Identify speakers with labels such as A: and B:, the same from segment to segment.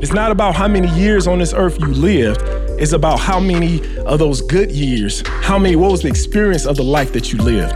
A: It's not about how many years on this earth you lived. It's about how many of those good years, how many, what was the experience of the life that you lived.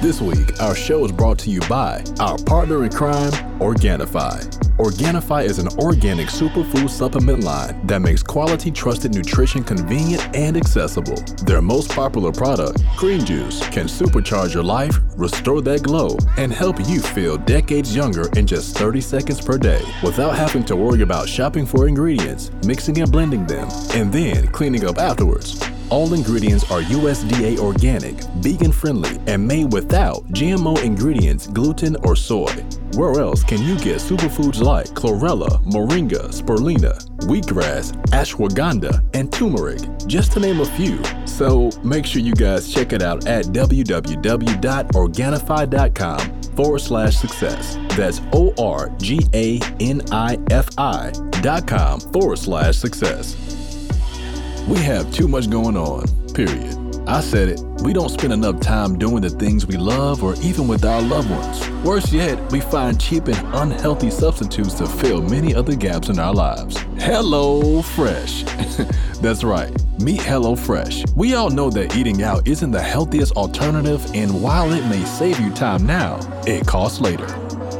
B: This week, our show is brought to you by our partner in crime, Organifi. Organifi is an organic superfood supplement line that makes quality, trusted nutrition convenient and accessible. Their most popular product, Green Juice, can supercharge your life, restore that glow, and help you feel decades younger in just 30 seconds per day without having to worry about shopping for ingredients, mixing and blending them, and then cleaning up afterwards. All ingredients are USDA organic, vegan friendly, and made without GMO ingredients, gluten, or soy. Where else can you get superfoods like chlorella, moringa, spirulina, wheatgrass, ashwagandha, and turmeric, just to name a few? So make sure you guys check it out at www.organifi.com forward slash success. That's O R G A N I F I dot com forward slash success. We have too much going on, period. I said it, we don't spend enough time doing the things we love or even with our loved ones. Worse yet, we find cheap and unhealthy substitutes to fill many other gaps in our lives. Hello Fresh. That's right, meet Hello Fresh. We all know that eating out isn't the healthiest alternative, and while it may save you time now, it costs later.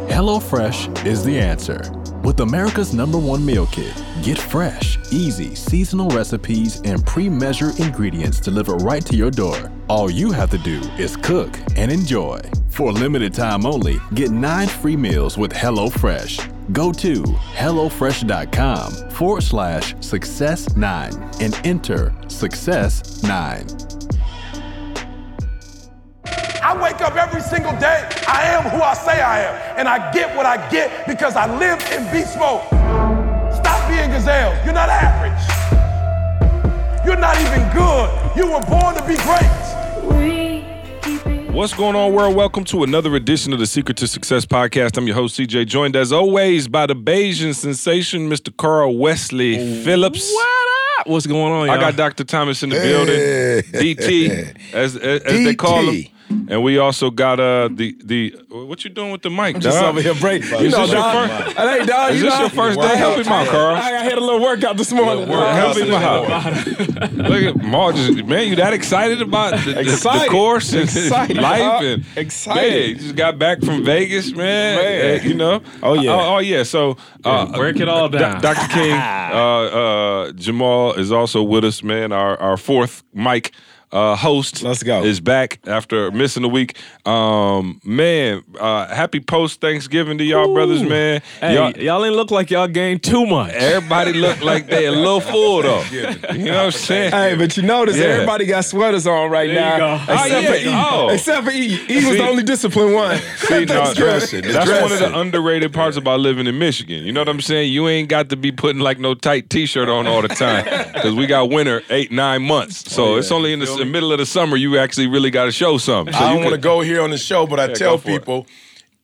B: HelloFresh is the answer. With America's number one meal kit, get fresh, easy, seasonal recipes and pre-measured ingredients delivered right to your door. All you have to do is cook and enjoy. For a limited time only, get nine free meals with HelloFresh. Go to HelloFresh.com forward slash success9 and enter success9.
C: I wake up every single day. I am who I say I am. And I get what I get because I live in beast mode. Stop being gazelles. You're not average. You're not even good. You were born to be great.
D: What's going on, world? Welcome to another edition of the Secret to Success podcast. I'm your host, CJ, joined as always by the Bayesian sensation, Mr. Carl Wesley Phillips.
E: What up? What's going on?
D: I
E: y'all?
D: got Dr. Thomas in the building, DT, as, as, as they call him.
F: DT.
D: And we also got uh the the what you doing with the mic?
A: Just
D: dog?
A: over here break. You
D: Is
A: know,
D: this your
A: dog.
D: first-
A: Hey, dog,
D: Is
A: you
D: this
A: know,
D: your first day? Help him out, Carl.
A: I, I had a little workout this morning.
D: Help him out. Look at Maul just man, you that excited about the, the- the course and
A: Excited,
D: life
A: dog.
D: and
A: Excited.
D: Man, you just got back from Vegas, man.
A: Man.
D: Uh, you know.
A: Oh, yeah.
D: Oh, oh, yeah. So uh,
E: break it all
D: Do-
E: down.
D: Dr. King, uh, uh, Jemal is also with us, man. Our our fourth mic. Uh, host
A: Let's go.
D: is back after missing a week. Um, man, uh, happy post Thanksgiving to y'all, brothers, man.
E: Hey,
D: Y'all-
E: y'all, ain't look like y'all gained too much.
D: Everybody look like they a little full though. You know what I'm saying?
A: Hey, but you notice
D: Yeah.
A: everybody got sweaters on right
E: There
A: now. Except
D: Oh, yeah.
A: for E.
D: Oh.
A: Except for E. E was
D: See-
A: the only disciplined one.
D: See, no,
F: the
D: that's one of the underrated parts about living in Michigan. You know what I'm saying? You ain't got to be putting like no tight T-shirt on all the time because we got winter eight nine months. So it's only in the, s- middle of the summer you actually really got to show something. So
F: I
D: you
F: don't want to go here on the show, but I
D: Yeah,
F: tell
D: for it.
F: people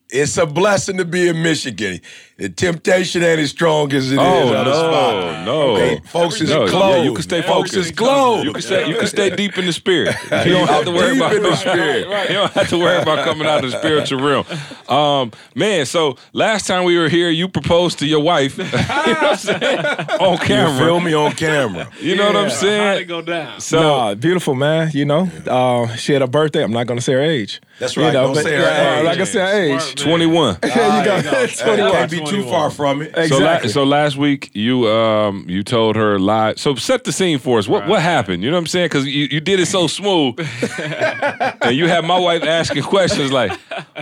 F: it's a blessing to be in Michigan. The temptation ain't as strong as it is
D: Oh
F: on the
D: no,
F: spot.
D: no,
F: Okay, folks is
D: no,
F: closed.
D: Yeah, you can stay
F: Folks
D: focused.
F: is closed.
D: You can stay. You can stay deep in the spirit. You don't have to worry
F: Deep
D: about
F: in the spirit.
D: You don't have to worry about coming out of the spiritual realm. Um, man, so last time we were here, you proposed to your wife. you know what I'm saying? On
F: You
D: camera.
F: feel me on camera.
D: You know what I'm
E: How'd it go down?
D: So
A: no, beautiful man. You know, uh, she had a birthday. I'm not gonna say her age.
F: That's
A: You
F: right,
A: know,
F: don't
A: but,
F: say her
A: uh,
F: age.
A: I'm say age.
E: Smart.
D: 21.
A: There you go.
F: Hey,
A: 21.
F: Can't be too far from it.
D: So, la- so last week you um you told her a lie. So set the scene for us. What what happened? You know what I'm saying? Because you, you did it so smooth, and you had my wife asking questions like,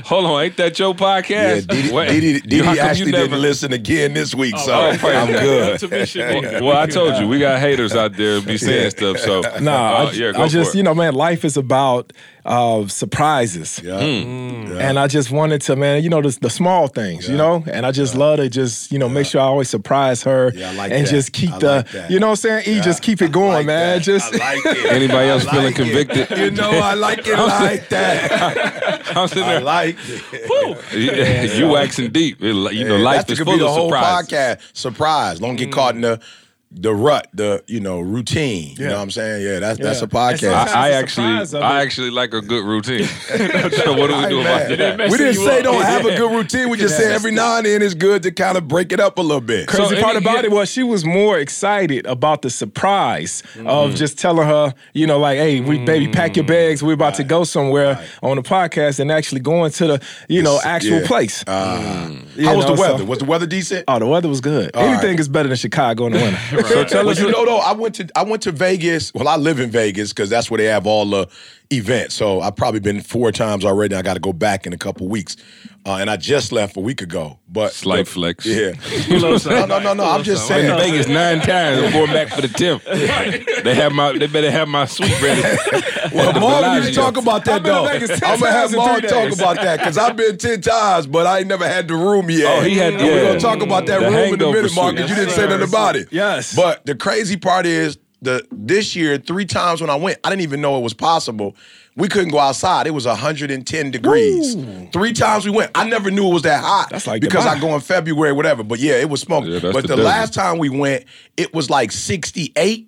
D: "Hold on, ain't that your
F: Yeah,
D: podcast?"
F: Didi,
D: What-
F: Didi,
D: you-
F: Didi
D: how you
F: actually
D: never-
F: didn't listen again this week, so
D: oh,
F: I'm
D: God.
F: good.
E: To Michigan.
D: Well, I told you we got haters out there be saying stuff. So
A: Nah,
D: uh,
A: I,
D: yeah,
A: I just,
D: for it.
A: you know, man, life is about uh, surprises.
F: Yeah.
D: Hmm.
A: And I just wanted to, man, you know, the, the small things, you know, and I just love to just, you know, make sure I always surprise her
F: Yeah, I like
A: and
F: that.
A: just keep
F: I
A: the,
F: like
A: you know what I'm saying? E, just keep it
F: I
A: going,
F: like
A: man.
F: that.
A: Just
F: I like it.
D: Anybody else
F: I
D: feeling
F: it.
D: convicted?
F: You know, I like it like that.
D: I'm sitting
F: I
D: there.
F: like it.
D: you waxing deep. It- You know,
F: Yeah,
D: life
F: that
D: is
F: could
D: full
F: be the
D: of
F: whole
D: surprises.
F: podcast. Surprise. Don't get caught in the the rut, the you know routine. You
A: Yeah.
F: know what I'm saying? Yeah, that's that's a podcast.
D: I, I actually, I actually like a good routine. so what do we do about that?
F: we didn't say
E: up.
F: don't have a good routine. We just say every now and then it's good to kind of break it up a little bit.
A: Crazy
D: So,
A: part
D: and-
A: about
D: yeah.
A: it was she was more excited about the surprise
F: Mm-hmm.
A: of just telling her, you know, like, hey, we baby, pack your bags. We're about to go somewhere on the podcast and actually going to the, you know, actual
F: Yeah.
A: place.
F: Uh,
A: You
F: How was
A: know,
F: the weather?
A: so-
F: was the weather decent?
A: oh, the weather was good.
F: All
A: Anything
F: right.
A: is better than Chicago in the winter.
F: So tell us, you know, though, I went to I went to Vegas. Well, I live in Vegas because that's where they have all the events. So I've probably been four times already. I got to go back in a couple weeks, uh, and I just left a week ago. But
D: Slight flex.
F: yeah.
E: Little
F: No,
E: something.
F: no, no, no. I'm just
D: Been
F: saying.
D: to Vegas nine times. I'm going back for the tenth. They have my. They better have my suite ready.
F: Well, Marvin, you
D: Bellagio.
F: talk about that
A: I've been
F: though.
A: Vegas 10
F: I'm gonna have
A: times
F: Marv talk about that because I've been ten times, but I ain't never had the room yet.
D: Oh, he had-
F: And We're gonna talk about that
D: The
F: room in a
D: hangover
F: minute, Mark, because
D: suite.
F: you didn't say nothing about it.
A: Yes.
F: But the crazy part is the this year, three times when I went, I didn't even know it was possible. We couldn't go outside. It was 110 degrees. Three times we went. I never knew it was that hot.
A: That's like
F: because I go in February, whatever. But yeah, it was smoking.
D: Yeah,
F: but
D: the
F: the, last time we went, it was like 68.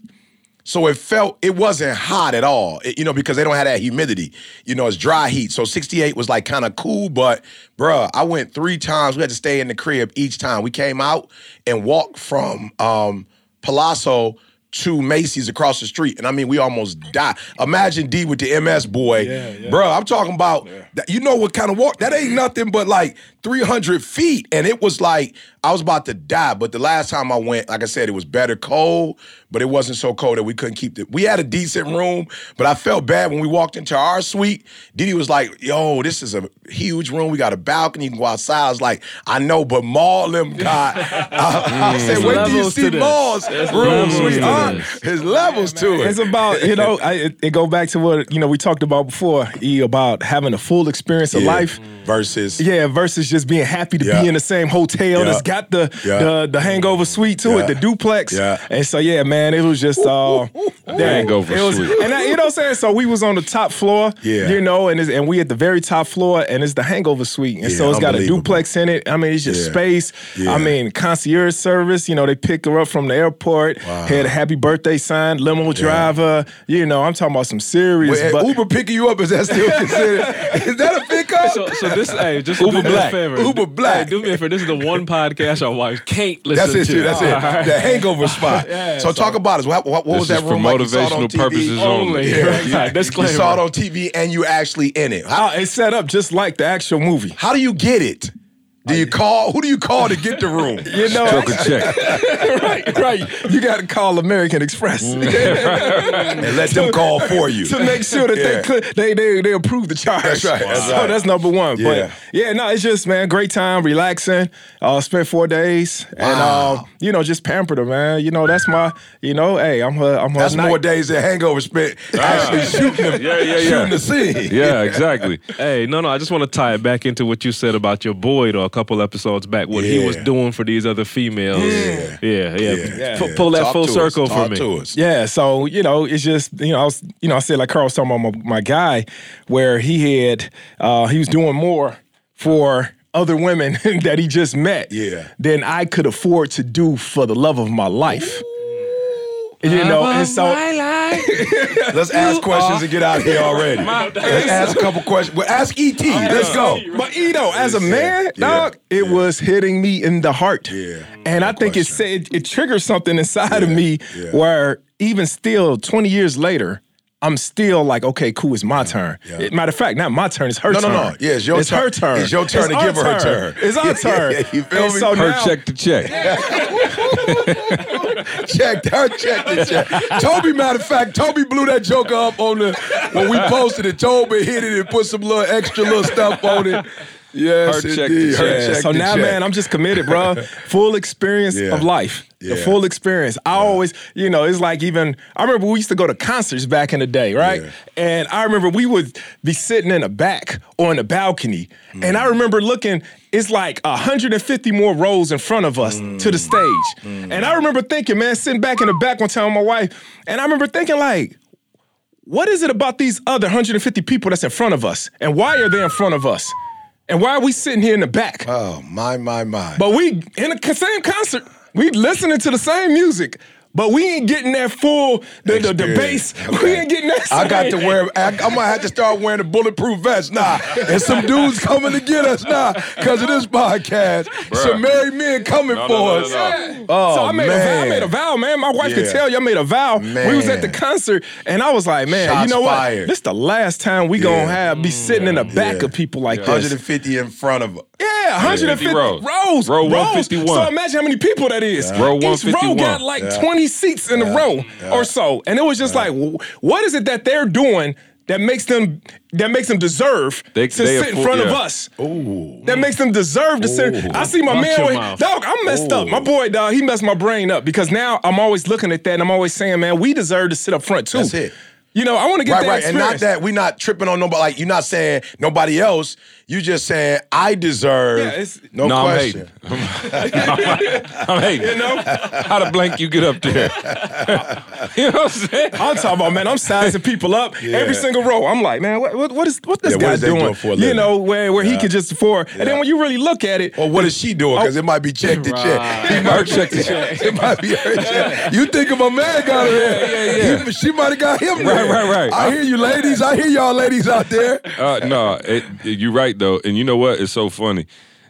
F: So it felt it wasn't hot at all, It- you know, because they don't have that humidity. You know, it's dry heat. So 68 was like kind of cool, but bruh, I went three times. We had to stay in the crib each time. We came out and walked from um, Palazzo to Macy's across the street, and I mean, we almost died. Imagine D with the MS boy,
A: yeah.
F: bruh. I'm talking about, that, you know what kind of walk? That ain't nothing but like 300 feet, and it was like I was about to die. But the last time I went, like I said, it was better cold, but it wasn't so cold that we couldn't keep it. We had a decent room, but I felt bad when we walked into our suite. Diddy was like, "Yo, this is a huge room. We got a balcony. You can go outside." I was like, "I know, but Maul them got." I, I mm. said, "Wait till you see
E: to.
F: Maul's room,
E: levels
F: sweetheart. His levels to it."
A: It's about you know I, it, it go back to what you know we talked about before E about having a full experience of
F: Yeah.
A: life.
F: versus
A: Yeah, versus just being happy to
F: Yeah.
A: be in the same hotel
F: Yeah.
A: that's got the
F: Yeah.
A: the, the hangover suite to
F: Yeah.
A: it, the duplex.
F: Yeah.
A: And so yeah, man, it was just uh
D: Hangover
A: it was,
D: suite.
A: And I, you know what I'm saying? So we was on the top floor.
F: Yeah.
A: You know, and it's, and we at the very top floor, and it's the hangover suite. And so it's got a duplex in it. I mean, it's just
F: Yeah.
A: space.
F: Yeah.
A: I mean, concierge service, you know, they pick her up from the airport, had a happy birthday sign, limo driver. You know, I'm talking about some serious
F: Wait,
A: but
F: Uber picking you up is that still considered? is that a pickup?
E: So, so this, hey, just
F: Uber
E: do me
F: Black.
E: a favor.
F: Uber Black.
E: Hey, do me a favor. This is the one podcast our wives can't listen
F: That's it.
E: to.
F: too. That's it.
E: All right.
F: The hangover spot. yeah, so, talk about it. What, what, what was
D: This
F: that
D: is for
F: room like? You saw on
D: motivational
F: TV?
D: purposes only.
E: Yeah,
F: Yeah, you, you saw it on TV and you actually in it. How,
A: Oh, it's set up just like the actual movie.
F: how do you get it? Do you call? Who do you call to get the room?
A: You know,
D: Stroke a check.
A: right, right. You got to call American Express
F: and let them call for you.
A: to make sure that
F: Yeah.
A: they they they they approve the charge.
F: That's right, that's
A: so
F: right.
A: that's number one.
F: Yeah.
A: But yeah, no, it's just man, great time, relaxing. Uh, spent four days, and
F: Wow.
A: uh, you know, just pampered her, man. You know, that's my, you know, hey, I'm her, I'm her.
F: That's
A: night.
F: more days than hangover spent actually shooting the,
D: Yeah, yeah, yeah.
F: shooting the scene.
D: Yeah, exactly.
E: Hey, no, no. I just want to tie it back into what you said about your boy, though, a couple episodes back, what he was doing for these other females.
F: Yeah.
E: yeah, yeah.
F: Yeah. Yeah.
E: Pull that
F: Talk
E: full
F: to us.
E: circle for
F: Talk
E: me.
F: to us.
A: Yeah, so you know, it's just you know, I was you know, I said like Carl was talking about my, my guy, where he had uh, he was doing more for other women that he just met,
F: Yeah.
A: than I could afford to do for the love of my life. You know, and so
F: Let's ask questions and get out of here already. Let's ask a couple questions. Well, ask ET. Let's go.
A: But Ito, as a man, dog, it was hitting me in the heart.
F: Yeah,
A: And I think it said it triggered something inside of me where even still, 20 years later, I'm still like, okay, cool, it's my turn.
F: yeah.
A: Matter of fact, not my turn, it's her
F: turn. No,
A: no,
F: no. Yeah, it's your
A: it's
F: turn.
A: her turn.
F: It's your turn to give her her turn.
A: It's our
F: Yeah,
A: turn.
F: yeah, you feel
A: and
F: me?
A: so
D: Her
A: now,
D: check to check.
F: check her check the check. Toby, matter of fact, Toby blew that joker up on the when we posted it. Toby hit it and put some little extra little stuff on it. Yes,
D: Her check
F: indeed.
D: the
A: Yeah,
F: check
A: so now,
F: check.
A: man, I'm just committed, bro. Full experience
F: Yeah.
A: of life. The full experience. I always, you know, it's like even I remember we used to go to concerts back in the day, right?
F: Yeah.
A: And I remember we would be sitting in the back or in the balcony, and
F: Mm.
A: I remember looking. It's like 150 more rows in front of us to the stage,
F: Mm.
A: and I remember thinking, man, sitting back in the back one time with my wife, and I remember thinking like. What is it about these other 150 people that's in front of us? And why are they in front of us? And why are we sitting here in the back?
F: Oh my my my.
A: But we in the same concert, we listening to the same music, but we ain't getting that full the the, the base.
F: Okay.
A: We ain't getting that. Same.
F: I got to wear. I, am gonna have to start wearing a bulletproof vest. Nah, and some dudes coming to get us. Nah, because of this podcast. Bruh. Some married men coming
D: no,
F: for
D: no, no,
F: us. Oh
A: so I made man. a vow. I made a vow, man. My wife
F: yeah.
A: could tell you I made a vow. Man. We was at the concert, and I was like, man,
F: Shots
A: you know what?
F: Fired.
A: This the last time we
F: yeah.
A: gonna have be sitting in the back of people like this.
F: 150 in front of us.
A: Yeah, 150
D: rows.
A: Rows.
D: Row 151.
A: So imagine how many people that is.
D: Row 151.
A: Each row got like 20 30 seats in yeah, a row yeah, or so. And it was just yeah. like, what is it that they're doing that makes them that makes them deserve
D: they,
A: to
D: they
A: sit in front of us? Ooh. That makes them deserve to Ooh. sit. I see my
E: Watch
A: man, with, dog, I'm messed Ooh. up. My boy, dog, he messed my brain up because now I'm always looking at that and I'm always saying, man, we deserve to sit up front too.
F: That's it.
A: You know, I want to get
F: Right,
A: that
F: right. And not that we're not tripping on nobody. Like you're not saying nobody else. You just saying I deserve.
A: Yeah, it's-
F: no,
D: No, I'm
F: question.
D: hating. I'm hating.
A: You know?
D: How the blank you get up there? you know what I'm saying?
A: I'm talking about, man. I'm sizing people up every single row. I'm like, man, what, what, what is what this
F: Yeah,
A: guy
F: is
A: doing?
F: doing for a
A: you know, where where he could just afford. And then when you really look at it,
F: Or what is she doing? Oh. Because it might be check to check. He might
D: check to check.
F: It might be her check. You think of my man got her there.
D: Yeah, yeah,
F: He- she might have got him there.
D: Right, right, right.
F: I hear you, ladies. I hear y'all ladies out there.
D: Uh, no, it, it- you're right though, and you know what? It's so funny.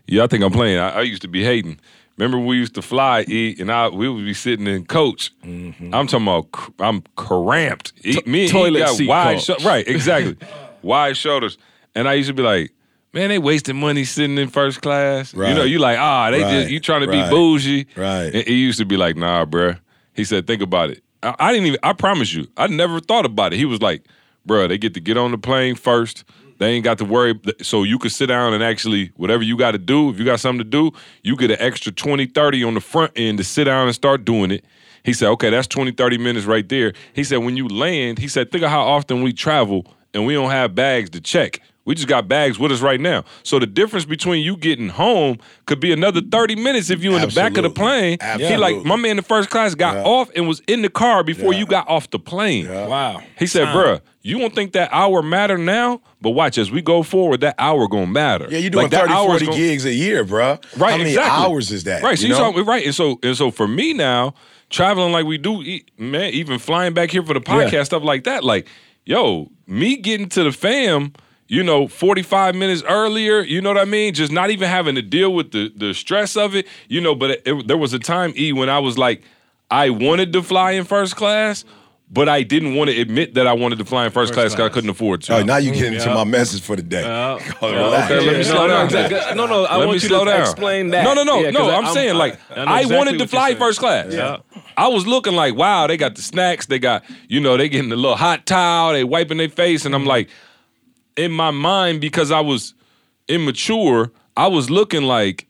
D: Y'all think I'm playing? I, I used to be hating. Remember we used to fly, eat, and I we would be sitting in coach. I'm talking about cr- I'm cramped. E- me and he
E: toilet
D: got
E: seat
D: wide,
E: coach.
D: sho- right? Exactly, wide shoulders. And I used to be like, man, they wasting money sitting in first class. You know, you like, ah, they
F: Right,
D: just you trying to
F: right,
D: be bougie.
F: right.
D: And he used to be like, nah, bruh. He said, think about it. I, I didn't even. I promise you, I never thought about it. He was like, bruh, they get to get on the plane first. They ain't got to worry. So you could sit down and actually, whatever you got to do, if you got something to do, you get an extra 20, 30 on the front end to sit down and start doing it. He said, okay, that's 20, 30 minutes right there. He said, when you land, he said, think of how often we travel and we don't have bags to check. We just got bags with us right now. So the difference between you getting home could be another 30 minutes if you in the back of the
F: Absolutely.
D: plane. He like, my man in the first class got off and was in the car before you got off the plane.
A: wow.
D: He said, bruh, you don't think that hour matter now? But watch, as we go forward, that hour gonna matter.
F: Yeah, you doing
D: Like, that
F: 30,
D: hour's
F: 40
D: gon-
F: gigs a year, bruh.
D: Right,
F: How many
D: exactly.
F: hours is that?
D: Right, so
F: you
D: you
F: know?
D: talking right, and so and so for me now, traveling like we do, e- man, even flying back here for the podcast stuff like that, like, yo, me getting to the fam, you know, forty five minutes earlier, you know what I mean? Just not even having to deal with the the stress of it, you know. But it, it- there was a time, e, when I was like, I wanted to fly in first class. But I didn't want to admit that I wanted to fly in first, class because I couldn't afford to.
F: Oh, now you getting into my message for the day.
E: Yeah.
F: Oh, relax.
D: Okay, let me slow
E: no,
D: down.
E: No, no, no. I
D: Let
E: want
D: me
E: you
D: slow
E: to
D: down.
E: explain that.
D: No, no, no,
E: Yeah,
D: no.
E: 'cause
D: I'm, saying like
E: I, know
D: I,
E: exactly
D: wanted to fly first class.
E: Yeah.
D: I was looking like, wow, they got the snacks, they got, you know, they getting the little hot towel, they wiping their face, and I'm mm-hmm. like, in my mind, because I was immature, I was looking like,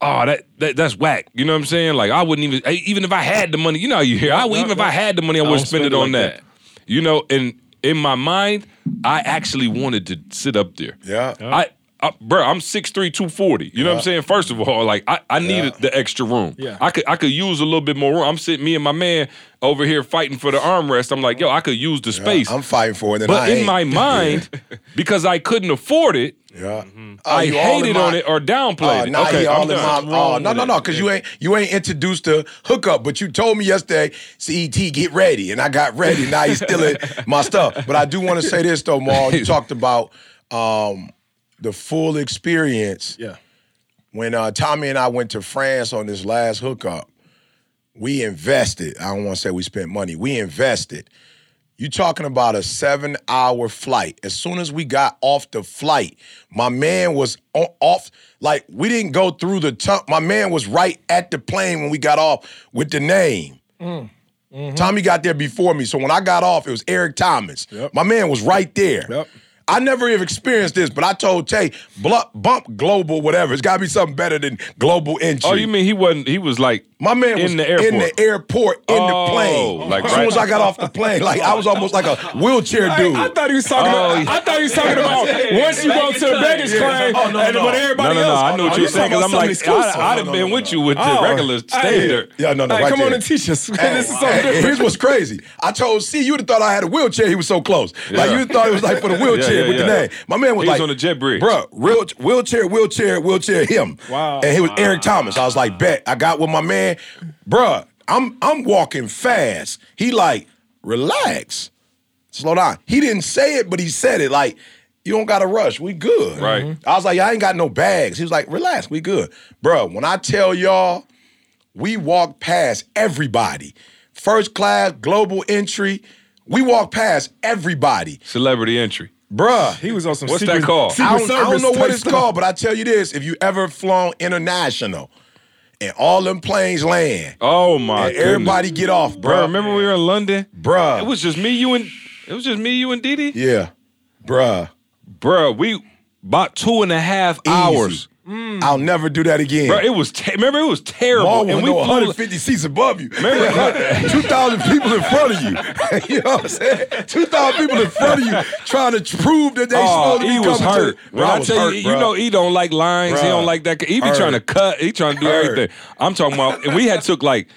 D: oh, that, that that's whack. You know what I'm saying? Like I wouldn't even, even if I had the money, you know, how you hear, I, even if I had the money, I wouldn't
E: don't
D: spend it on
E: like
D: that. You know, and in my mind, I actually wanted to sit up there.
F: Yeah.
D: I, I bro, I'm 6'3", 240. You know what I'm saying? First of all, like I, I needed the extra room.
A: Yeah.
D: I could I could use a little bit more room. I'm sitting, me and my man over here fighting for the armrest. I'm like, yo, I could use the space.
F: I'm fighting for it. And
D: but
F: I
D: in
F: ain't.
D: my mind, because I couldn't afford it,
F: Yeah.
D: I
F: you all in
D: hated
F: my-
D: on it or downplayed
F: Oh,
D: it. okay,
F: all
D: I'm
F: in my, oh, no, no, no, because you ain't you ain't introduced to hookup, but you told me yesterday, CET, get ready, and I got ready. Now he's stealing my stuff. But I do want to say this though, Maul. You talked about um, the full experience
A: Yeah.
F: when uh, Tommy and I went to France on this last hookup. We invested. I don't want to say we spent money. We invested. You talking about a seven hour flight. As soon as we got off the flight, my man was on, off. Like we didn't go through the tunnel. My man was right at the plane when we got off with the name. Tommy got there before me. So when I got off, it was Eric Thomas. My man was right there.
A: Yep.
F: I never have experienced this, but I told Tay, bump global, whatever. It's got to be something better than global entry.
D: Oh, you mean he wasn't? He was like
F: My man
D: in
F: was
D: the airport.
F: in the airport, in
D: Oh,
F: the plane.
D: like
F: as soon
D: right-
F: as I got off the plane, like I was almost like a wheelchair
A: I,
F: dude.
A: I thought he was talking.
D: Oh,
A: about, I thought he was talking about once you go to the baggage claim,
F: Oh, no,
A: and
F: no.
A: but everybody
D: no, no, no.
A: else.
D: I knew what
A: oh,
D: you were saying because I'm like. I, I'd oh, have been with you with the
A: Oh,
D: regular
A: hey,
D: standard.
F: yeah, no, no,
A: Hey,
F: right
A: come
F: there.
A: on and teach us. this is so
F: Hey,
A: different.
F: here's what's crazy. I told C, you'd have thought I had a wheelchair. He was so close. Like you thought it was like for the wheelchair with the name. My man was
D: He was
F: like
D: on the jet bridge.
F: Bro, real wheelchair, wheelchair, wheelchair, him.
A: Wow.
F: And he was Eric Thomas. I was like, bet. I got with my man. Bruh, I'm I'm walking fast. He like, relax, slow down. He didn't say it, but he said it like, you don't gotta rush. We good.
D: Right.
F: I was like, I ain't got no bags. He was like, relax, we good. Bro, when I tell y'all, we walk past everybody. First class, global entry. We walk past everybody.
D: Celebrity entry.
F: Bruh.
A: He was on some
D: What's
A: secret,
D: that called?
F: I don't, I don't know what it's
A: stuff.
F: called, but I tell you this: if you ever flown international, and all them planes land,
D: Oh my
F: and everybody get off,
D: Bro,
F: bruh.
D: remember we were in London?
F: Bruh.
D: It was just me, you, and it was just me, you, and Didi.
F: Yeah, bruh.
D: Bro, we about two and a half hours. Mm.
F: I'll never do that again.
D: Bro, it was te- remember it was terrible.
F: Mall
D: and we
F: no
D: flew,
F: 150 seats above you. Remember, 2,000 people in front of you. you know what I'm saying? 2,000 people in front of you trying to prove that they
D: Oh,
F: supposed to be
D: he was
F: coming
D: hurt.
F: to. Bro,
D: I, tell
F: hurt,
D: you,
F: bro.
D: you know, he don't like lines. He don't like that. He be
F: Hurt.
D: trying to cut. He trying to do
F: Hurt.
D: everything. I'm talking about. And we had took like,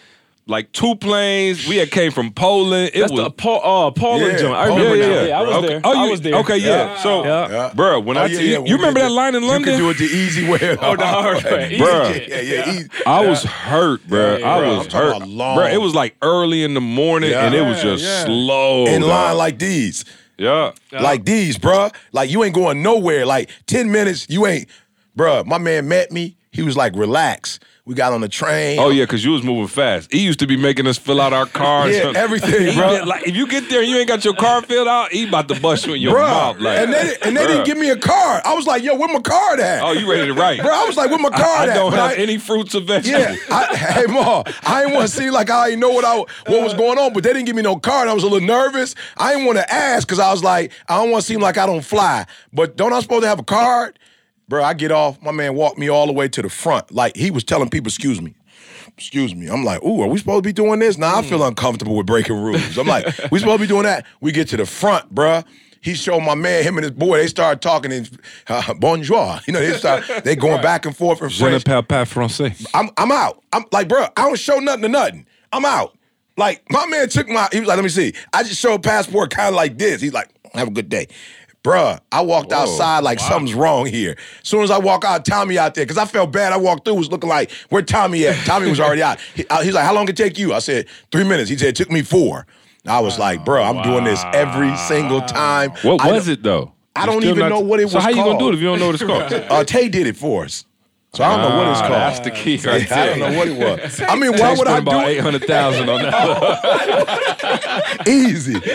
D: like two planes. We had came from Poland. It
E: That's
D: was
E: the Paul, uh, Poland
F: Yeah,
E: joint. I
F: Poland
E: remember
D: yeah,
E: now.
D: yeah,
E: Yeah, I was
D: okay.
E: there.
D: Oh, you,
E: I was there.
D: Okay, yeah. So,
E: Yeah.
D: bro, when
F: Oh,
D: I
F: yeah,
D: tell you, you remember
F: did
D: that line in London?
F: You
D: London?
F: could do it the easy way.
E: Oh, the hard way. Easy.
D: Bruh.
F: Yeah, yeah, easy.
D: I was hurt, bro.
E: yeah,
D: I
F: bro.
D: was
F: I'm
D: hurt,
F: long.
D: bro. It was like early in the morning,
F: Yeah.
D: and it was just
A: Yeah, yeah.
D: slow.
F: in
D: dog.
F: line like these.
D: yeah.
F: Like these, bruh. Like you ain't going nowhere. Like 10 minutes, you ain't. Bruh, my man met me. He was like, relax. We got on the train.
D: Oh yeah, because you was moving fast. He used to be making us fill out our cards.
F: Yeah, everything, bro.
D: did- like if you get there and you ain't got your card filled out, he about to bust you in your
F: Bruh.
D: mouth. Like,
F: and they, and they didn't give me a card. I was like, yo, where my card at?
D: Oh, you ready to write?
F: Bro, I was like, where my card
D: I
F: at?
D: don't have
F: I-
D: any fruits or vegetables.
F: Yeah, I, hey Ma, I didn't want to seem like I didn't know what I what was going on, but they didn't give me no card. I was a little nervous. I didn't want to ask because I was like, I don't want to seem like I don't fly. But don't I supposed to have a card? Bro, I get off. My man walked me all the way to the front. Like he was telling people, excuse me. Excuse me. I'm like, ooh, are we supposed to be doing this? Now I feel uncomfortable with breaking rules. I'm like, we supposed to be doing that? We get to the front, bruh. He showed my man, him and his boy, they started talking in uh, bonjour. You know, they start they going back and forth in
D: Je ne parle pas français.
F: I'm I'm out. I'm like, bro, I don't show nothing to nothing. I'm out. Like, my man took my, he was like, let me see. I just showed passport kind of like this. He's like, have a good day. Bruh, I walked outside like something's wrong here. As soon as I walk out, Tommy out there, because I felt bad. I walked through, was looking like, where Tommy at? Tommy was already out. He, he's like, how long did it take you? I said, three minutes. He said, it took me four. I was like, bro, I'm doing this every single time.
D: What
F: I
D: was it though?
F: I
D: You
F: don't
D: still
F: even know what it
D: so
F: was So
D: how you gonna do it if you don't know what it's called?
F: Uh, Tay did it for us. So I don't know what it's
D: Ah,
F: called.
D: That's the key right
F: I
D: there.
F: don't know what it was. I mean, why would I
D: spent about
F: do
D: eight
F: it?
D: hundred thousand on that
F: Easy.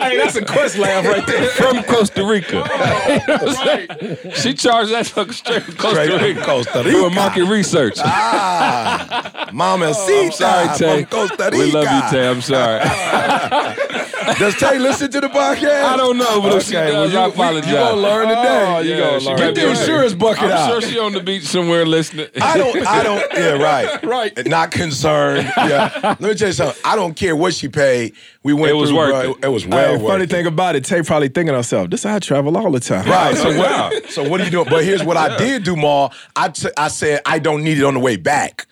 A: Hey, that's a quest laugh right there.
D: from Costa Rica. You know what she charged that sucker straight from Costa
F: Straight from
D: Rica.
F: Costa
D: Doing
F: Rica.
D: market research.
F: Ah, Mama
D: Oh, I'm sorry, Tay.
F: from Costa Rica.
D: We love you, Tay. I'm sorry.
F: Does Tay listen to the podcast?
D: I don't know, but if she
F: Okay, well,
D: does,
F: you-
D: I
F: we-
D: apologize.
F: you gonna learn today.
D: Oh,
F: You gonna
D: she
F: learn
D: might
F: Get
D: be
F: the insurance bucket
D: I'm
F: out.
D: sure she on the beach somewhere listening.
F: I don't. I don't. Yeah, right. right. Not concerned. Yeah. Let me tell you something. I don't care what she paid. We went
D: It was
F: through.
D: worth
F: bro.
D: it.
F: It, it was well
A: Hey,
F: worth
A: funny
F: it.
A: thing about it, Tay probably thinking herself, this how I travel all the time.
F: Right. So
D: Wow.
F: what? So what are you doing? But here's what I did do, Ma. I t- I said I don't need it on the way back,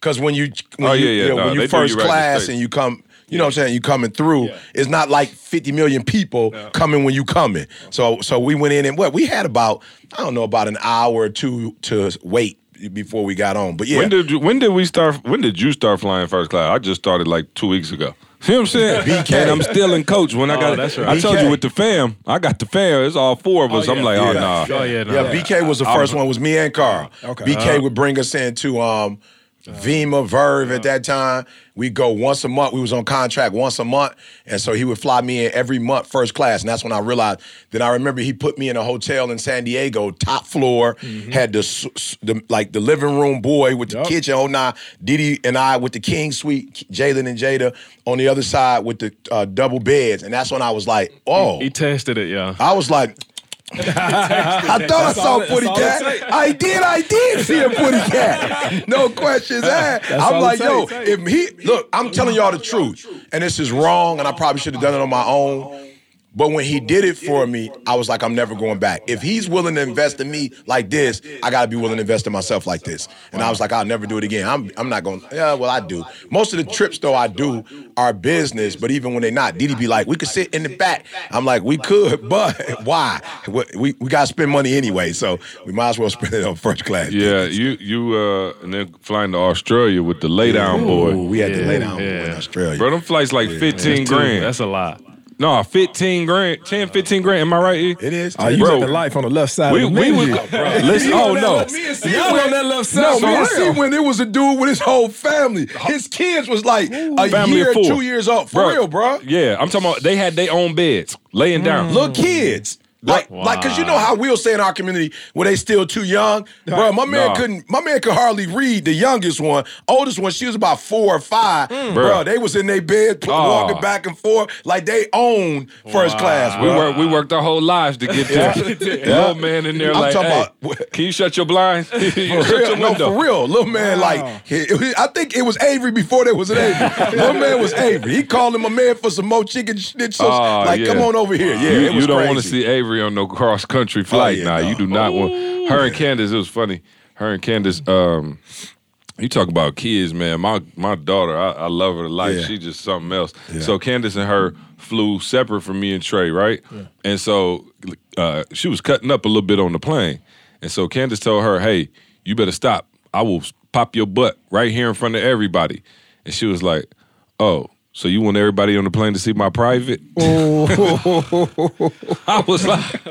F: because when you when
D: Oh,
F: you,
D: yeah, yeah.
F: you know,
D: No,
F: when you first
D: you right
F: class and you come, you know what I'm saying, you coming through. It's not like 50 million people coming when you coming. So so we went in and what we had about I don't know about an hour or two to wait before we got on. But yeah,
D: When did you, when did we start? When did you start flying first class? I just started like two weeks ago. See what I'm saying?
F: BK.
D: And I'm still in coach. When I got,
E: that's right.
D: I told
F: BK.
D: you with the fam, I got the fam. It's all four of us. I'm like, oh
F: yeah.
D: nah.
E: Oh, yeah, no.
F: Yeah, BK was the first one. Was me and Carl.
A: Okay.
F: BK would bring us into um, Vemma Verve at that time. We go once a month. We was on contract once a month, and so he would fly me in every month, first class. And that's when I realized. Then I remember he put me in a hotel in San Diego, top floor, had the, the like the living room boy with the kitchen. Oh nah, Didi and I with the king suite, Jalen and Jada on the other side with the uh, double beds, and that's when I was like, oh.
E: He tested it, yeah.
F: I was like, I thought I saw a Putty
A: that's all it
F: Cat. I did, I did see a Putty Cat. No questions asked. I'm like, yo, if he look, I'm telling y'all the truth, and this is wrong, and I probably should have done it on my own. But when he did it for me, I was like, I'm never going back. If he's willing to invest in me like this, I gotta be willing to invest in myself like this. And I was like, I'll never do it again. I'm I'm not going. Yeah, well, I do. Most of the trips though I do are business, but even when they're not, Didi be like, we could sit in the back. I'm like, we could, but why? We we, we gotta spend money anyway, so we might as well spend it on first class.
D: Yeah, you you uh and then flying to Australia with the lay down boy.
F: Ooh, we had to lay down
E: Yeah.
F: in Australia.
D: Bro, them flights like 15
E: Dude,
D: grand.
E: That's a lot.
D: No, 15 grand, 10, uh, 15 grand. Am I right? E?
F: it is.
A: Oh, you
D: Bro.
A: the life on the left side.
D: We,
A: of the
D: we was, listen, oh no.
A: Y'all on that left side.
F: No,
A: for
F: me and. C when it was a dude with his whole family. His kids was like a
D: Family
F: year, two years old. For real, bro.
D: Yeah, I'm talking about they had their own beds laying down.
F: Little kids. Like, like, cause you know how we'll say in our community when they still too young, bro. My man
D: Nah.
F: couldn't. My man could hardly read. The youngest one, oldest one, she was about four or five. Mm. Bro,
D: Bruh.
F: they was in their bed,
D: Oh.
F: walking back and forth like they own first class.
D: We
F: bro.
D: worked we worked our whole lives to get there. Little man in there
F: I'm
D: like,
F: talking
D: hey,
F: about-
D: can you shut your blinds? you
F: For
D: shut
F: real,
D: your
F: no, for real. Little man, like, he- he- I think it was Avery before there was an Avery. Little man was Avery. He called him a man for some more chicken schnitzel.
D: Oh, ah,
F: like,
D: yeah.
F: come on over here. Yeah,
D: you,
F: it was
D: you don't want to see Avery on no cross country flight.
F: yeah,
D: nah,
F: no.
D: you do not want. Her and Candace, it was funny. Her and Candace, um, you talk about kids, man. My my daughter, I, I love her to life.
F: Yeah.
D: She's just something else. So Candace and her flew separate from me and Trey, right? And so uh, she was cutting up a little bit on the plane, and so Candace told her, "Hey, you better stop. I will pop your butt right here in front of everybody." And she was like, "Oh." So you want everybody on the plane to see my private? I was like,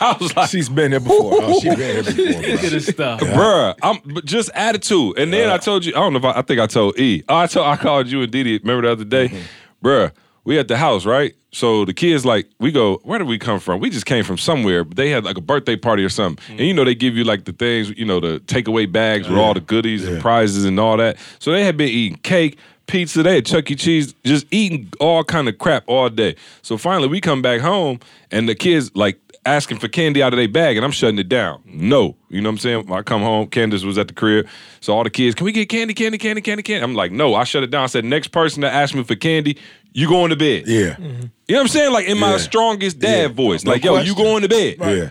D: I was like,
A: She's been there before.
F: Oh, she been here before.
E: Look at this stuff.
D: bruh, I'm but just attitude. And then I told you, I don't know if I, I think I told E. Oh, I told I called you and Didi. Remember the other day,
F: Mm-hmm.
D: bruh. We at the house, right? So the kids like we go. Where did we come from? We just came from somewhere. But they had like a birthday party or something, and you know they give you like the things, you know, the takeaway bags with all the goodies and prizes and all that. So they had been eating cake, pizza. They had Chuck E. Cheese, just eating all kind of crap all day. So finally we come back home, and the kids like asking for candy out of their bag, and I'm shutting it down. No, you know what I'm saying? When I come home, Candace was at the crib, so all the kids, can we get candy, candy, candy, candy, candy? I'm like, no, I shut it down. I said, next person that asks me for candy, you going to bed.
F: Yeah. Mm-hmm.
D: You know what I'm saying? Like in my
F: Yeah.
D: strongest dad
F: Yeah.
D: voice,
F: No
D: like, yo, you going to bed.
F: Yeah.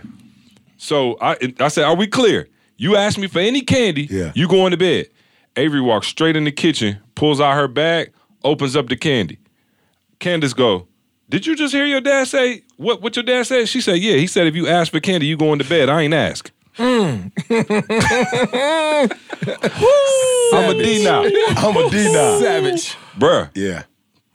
D: So I I said, are we clear? You ask me for any candy,
F: Yeah.
D: you going to bed. Avery walks straight in the kitchen, pulls out her bag, opens up the candy. Candace go, did you just hear your dad say what what your dad said? She said, yeah. He said if you ask for candy, you going to bed. I ain't ask. Hmm. I'm a D now.
F: I'm a D now.
A: Savage.
D: Bruh.
F: Yeah.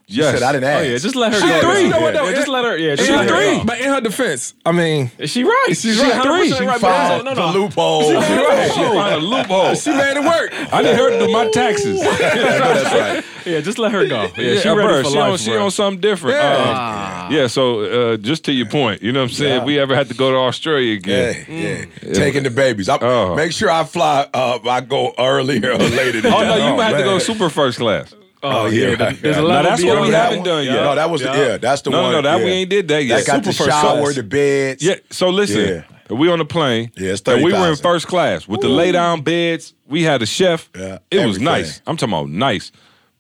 D: Yes.
F: Said I didn't ask.
E: Oh yeah, just let her
D: She
E: go.
D: three. You know
A: what, though?
E: yeah, just let her. Yeah,
A: She
E: let her
A: three.
E: go.
A: But in her defense, I mean,
E: Is she right?
A: She's right.
E: 100%
A: Three.
E: right, but
F: Found
E: no, no,
F: the
E: no.
F: loophole.
A: right.
D: She found a loophole.
A: she made it work.
D: I need her to do my taxes.
F: That's right.
E: Yeah, just let her go. Yeah,
D: Yeah,
E: she ready
D: bruh,
E: for
D: she
E: life.
D: on, she
E: bruh.
D: on something different.
A: Yeah.
D: Um, yeah, so uh, just to your point, you know what I'm saying? If we ever had to go to Australia again.
F: Yeah, yeah. Taking the babies. I,
D: Oh.
F: Make sure I fly. Uh, I go earlier or later. Than
D: Oh, no,
F: y'all.
D: you had to go super first class.
F: Oh, oh yeah. right.
E: There's a
D: Now,
E: level
D: that's what we
E: beyond
D: haven't
E: that.
D: done yet.
F: No, that was the, yeah. That's the
D: No,
F: one.
D: no, no, that we ain't did that yet.
F: That got the
D: Super first
F: shower,
D: class.
F: the beds.
D: Yeah, so listen, we on the plane.
F: Yeah, it's
D: and we were in first class with the lay down beds. We had a chef.
F: Yeah,
D: it was nice. I'm talking about nice.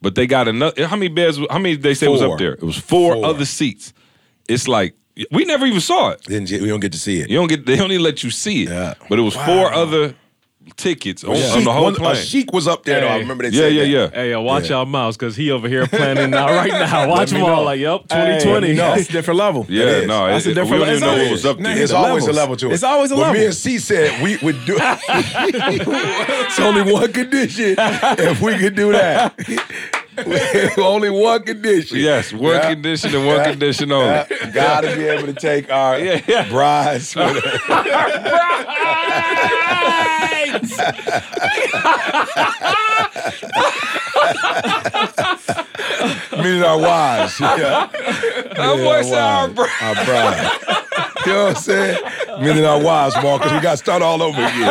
D: But they got another. How many beds? How many they say was up there? It was four,
F: Four.
D: other seats. It's like we never even saw it.
F: Didn't you, we don't get to see it.
D: You don't get. They don't even let you see it.
F: Yeah.
D: But it was four other tickets on,
F: Sheik-
D: on the whole
F: one-
D: plane.
F: A sheik was up there though. I remember they
D: yeah,
F: said
D: yeah,
F: that.
D: yeah.
E: Hey, yo, watch
F: Yeah.
E: y'all mouths because he over here planning now right now. Watch
F: me
E: them all
F: know.
E: like, yup,
A: Hey,
E: 2020.
A: no, it's a different level.
D: Yeah,
F: is.
D: no,
A: That's
D: it,
A: a
D: it-
A: different
D: we don't even know
A: level.
D: what was up
A: Nah,
D: there.
F: It's always a level to it.
A: It's always a
F: but
A: level.
F: me and C said we would do. it's only one condition. If we could do that, only one condition.
D: Yes, one
F: Yeah.
D: condition and one condition only.
F: Yeah, Gotta be able to take our
D: Yeah, yeah.
F: brides. with us. Meaning our wives. Yeah.
D: Boy said our bro-
F: Our bride. You know what I'm saying? Meaning our wives, Mark, because we got to start all over again.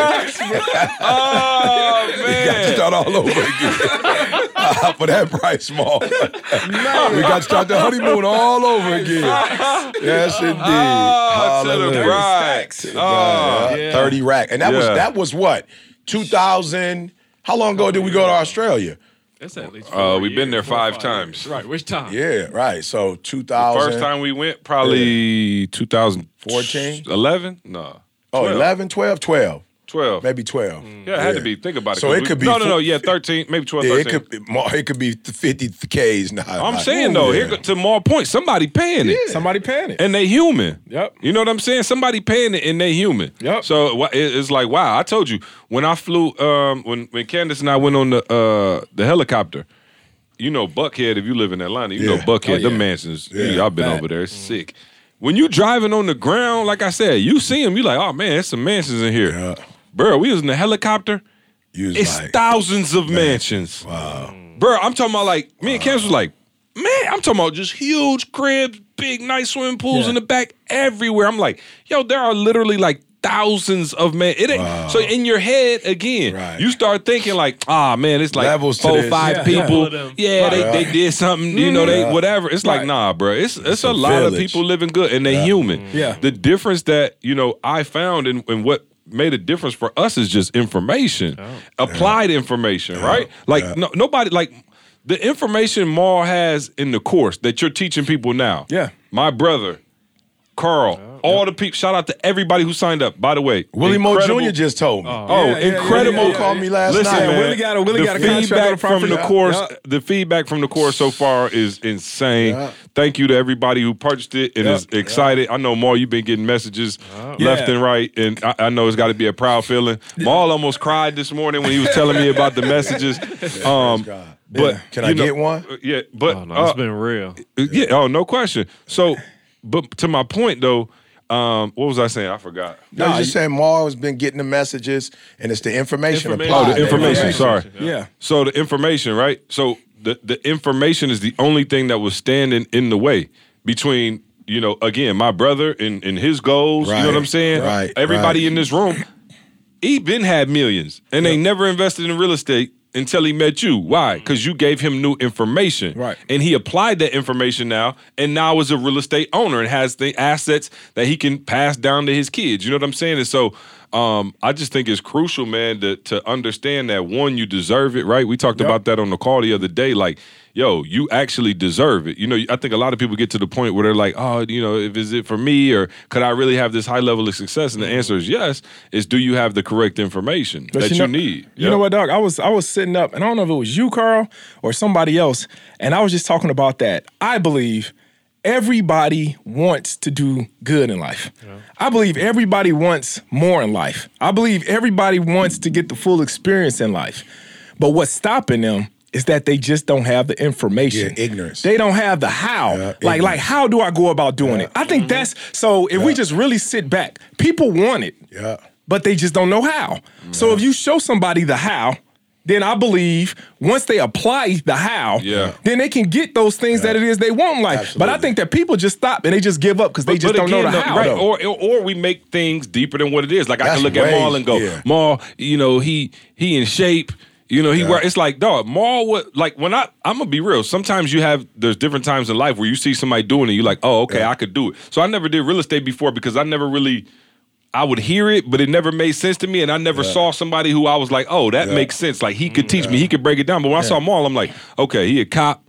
D: Oh man.
F: We got to start all over again. For that price, Mark. we got to start the honeymoon all over again. Yes, indeed.
D: Oh, to the
F: Hallelujah.
D: bride. Oh.
F: Yeah, 30 rack. And that was that was what? 2000 How long ago did we go to Australia?
E: It's at least.
D: Uh, we've been there
E: four or
D: five
E: years.
D: times.
E: Right. Which time?
F: Yeah, right. So 2000.
D: First time we went, probably 2014, 11? No.
F: Oh,
D: 12.
F: 11, 12, 12.
D: 12.
F: Maybe 12.
D: Yeah, it had to be. Think about it.
F: So
D: 'cause
F: it
D: we-
F: could be
D: No, no, no. Yeah, 13, maybe 12,
F: Yeah, it could be more, it could be 50 Ks now.
D: I'm
F: Like,
D: saying,
F: ooh,
D: though,
F: yeah.
D: here, to more point, somebody paying it.
A: Somebody paying it.
D: And they human.
A: Yep.
D: You know what I'm saying? Somebody paying it and they human.
A: Yep.
D: So it's like, wow, I told you, when I flew, um, when, when Candace and I went on the uh, the helicopter, you know Buckhead, if you live in Atlanta, you know Buckhead,
A: Oh,
D: the mansions.
F: Yeah.
D: Yeah, I've been
A: Bad.
D: over there. It's sick. When you driving on the ground, like I said, you see them, you like, oh man, there's some mansions in here.
F: Yeah.
D: Bro, we was in the helicopter.
F: You was
D: It's
F: like,
D: thousands of mansions.
F: wow.
D: Bro, I'm talking about like me and Candace was like, man, I'm talking about just huge cribs, big nice swimming pools
A: Yeah.
D: in the back everywhere. I'm like, yo, there are literally like thousands of men. It ain't so in your head again.
F: Right.
D: You start thinking like, ah man, it's like
F: Levels to
D: four,
F: this.
D: five
A: Yeah,
D: people.
E: yeah. Them.
D: Yeah, they, they did something. You know, they whatever. It's like
A: Right.
D: nah, bro. It's it's, a,
F: a
D: lot of
F: village.
D: people living good and they human.
A: Yeah.
D: The difference that you know I found and and what made a difference for us is just information, oh. applied information, right? Like
F: Yeah.
D: no, nobody like the information Maul has in the course that you're teaching people now.
A: Yeah.
D: my brother, Carl, all the people. Shout out to everybody who signed up. By the way,
F: Willie Moore
D: incredible-
F: Jr. just told me.
D: Oh,
A: Yeah, yeah,
D: incredible!
A: yeah, yeah,
F: called me last
D: Listen,
F: night.
D: man,
A: Willie got a- Willie
D: the
A: got a contract with
D: feedback from the
A: property.
D: course.
A: Yeah.
D: The feedback from the course so far is insane.
F: Yeah.
D: Thank you to everybody who purchased it and
A: Yeah.
D: is excited. I know Maul, you've been getting messages left
A: Yeah.
D: and right, and I, I know it's got to be a proud feeling. Maul almost cried this morning when he was telling me about the messages. Um,
F: God.
D: but
F: Can I
D: know-
F: get one?
D: Yeah, but
E: Oh, no,
D: uh,
E: it's been real.
D: yeah, oh, no question. So, but to my point though, um, what was I saying? I forgot.
F: No, you just saying Mar has been getting the messages, and it's the information,
E: Information.
D: Oh, the information.
F: Yeah.
D: Sorry.
A: Yeah.
D: So the information, right? So the the information is the only thing that was standing in the way between you know again my brother and, and his goals. You know what I'm saying?
F: right,
D: Everybody
F: right.
D: in this room, he been had millions and they never invested in real estate until he met you. Why? Because you gave him new information.
A: Right.
D: And he applied that information now, and now is a real estate owner and has the assets that he can pass down to his kids. You know what I'm saying? And so um, I just think it's crucial, man, to to understand that one, you deserve it, right? We talked about that on the call the other day. Like, yo, you actually deserve it. You know, I think a lot of people get to the point where they're like, oh, you know, if is it for me or could I really have this high level of success? And the mm-hmm. answer is yes. Is do you have the correct information
A: But
D: that you,
A: know-
D: need?
A: You know what, Doc? I was I was sitting up, and I don't know if it was you, Carl, or somebody else, and I was just talking about that. I believe everybody wants to do good in life. I believe everybody wants more in life. I believe everybody wants to get the full experience in life. But what's stopping them is that they just don't have the information.
F: Yeah, ignorance.
A: They don't have the how.
F: Yeah,
A: like,
F: ignorance.
A: like how do I go about doing it? I think mm-hmm. that's so. If we just really sit back, people want it
F: Yeah.
A: but they just don't know how. So if you show somebody the how, then I believe once they apply the how,
D: Yeah.
A: then they can get those things that it is they want in life. But I think that people just stop and they just give up because they
D: But-
A: just
D: but
A: don't know
D: again,
A: the
D: though,
A: how.
D: right?
A: though.
D: Or, or or we make things deeper than what it is. Like I can look at
F: way-
D: Maul and go,
F: yeah.
D: Maul, you know, he he in shape. You know, he work. It's like, dog, Maul. What? Like when I, I'm gonna be real. Sometimes you have there's different times in life where you see somebody doing it. You're like, oh, okay, I could do it. So I never did real estate before because I never really. I would hear it, but it never made sense to me, and I never saw somebody who I was like, "Oh, that makes sense." Like he could teach me, he could break it down. But when I saw Maul, I'm like, "Okay, he a cop.